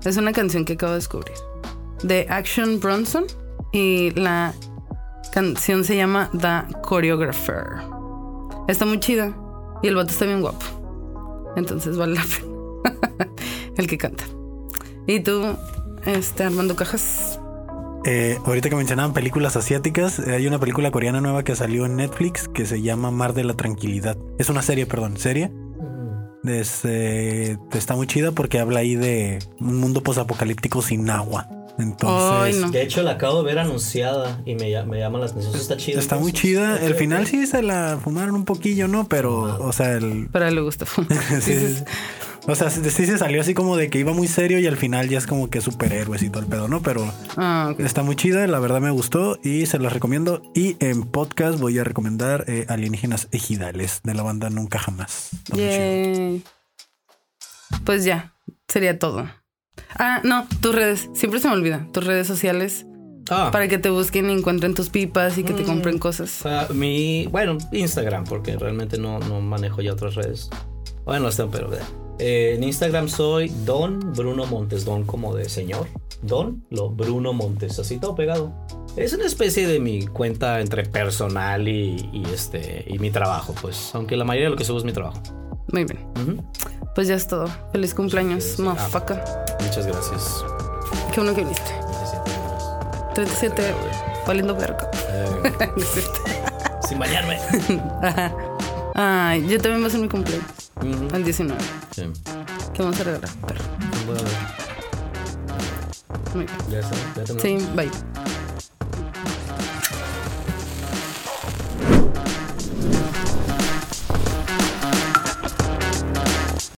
Es una canción que acabo de descubrir. De Action Bronson. Y la canción se llama The Choreographer. Está muy chida. Y el vato está bien guapo. Entonces vale la pena. el que canta. ¿Y tú, este, Armando Cajas? Eh, ahorita que mencionaban películas asiáticas, hay una película coreana nueva que salió en Netflix que se llama Mar de la Tranquilidad. Es una serie, perdón, serie. Es, eh, está muy chida porque habla ahí de un mundo posapocalíptico sin agua. Entonces, Ay, no. De hecho, la acabo de ver anunciada y me, me llama la atención. Está chida. está muy chida. El final sí se la fumaron un poquillo, ¿no? Pero, o sea, el, Pero a él le gusta. sí, sí, sí. O sea, sí se salió así como de que iba muy serio y al final ya es como que superhéroes y todo el pedo, ¿no? Pero ah, está muy chida, la verdad me gustó y se las recomiendo. Y en podcast voy a recomendar eh, Alienígenas Ejidales de la banda Nunca Jamás. Pues ya, sería todo. Ah, no, tus redes. Siempre se me olvida. Tus redes sociales. Ah, Para que te busquen y encuentren tus pipas y que te Mm. compren cosas. Ah, mi, bueno, Instagram, porque realmente no, no manejo ya otras redes. Bueno, las tengo, pero eh, en Instagram soy Don Bruno Montes, Don como de señor. Don, lo Bruno Montes, así todo pegado. Es una especie de mi cuenta entre personal y, y este y mi trabajo, pues. Aunque la mayoría de lo que subo es mi trabajo. Muy bien. Ujú. Pues ya es todo. Feliz cumpleaños, Sí, sí. motherfucker. Muchas gracias. Qué bueno que viniste. 37, valiendo verga. Eh, sin bañarme. Ajá. Ay, yo también va a ser mi cumpleaños. Ujú. El 19. Sí. ¿Qué vamos a regalar? Perro. Bueno, ya está, ya. Sí, bye.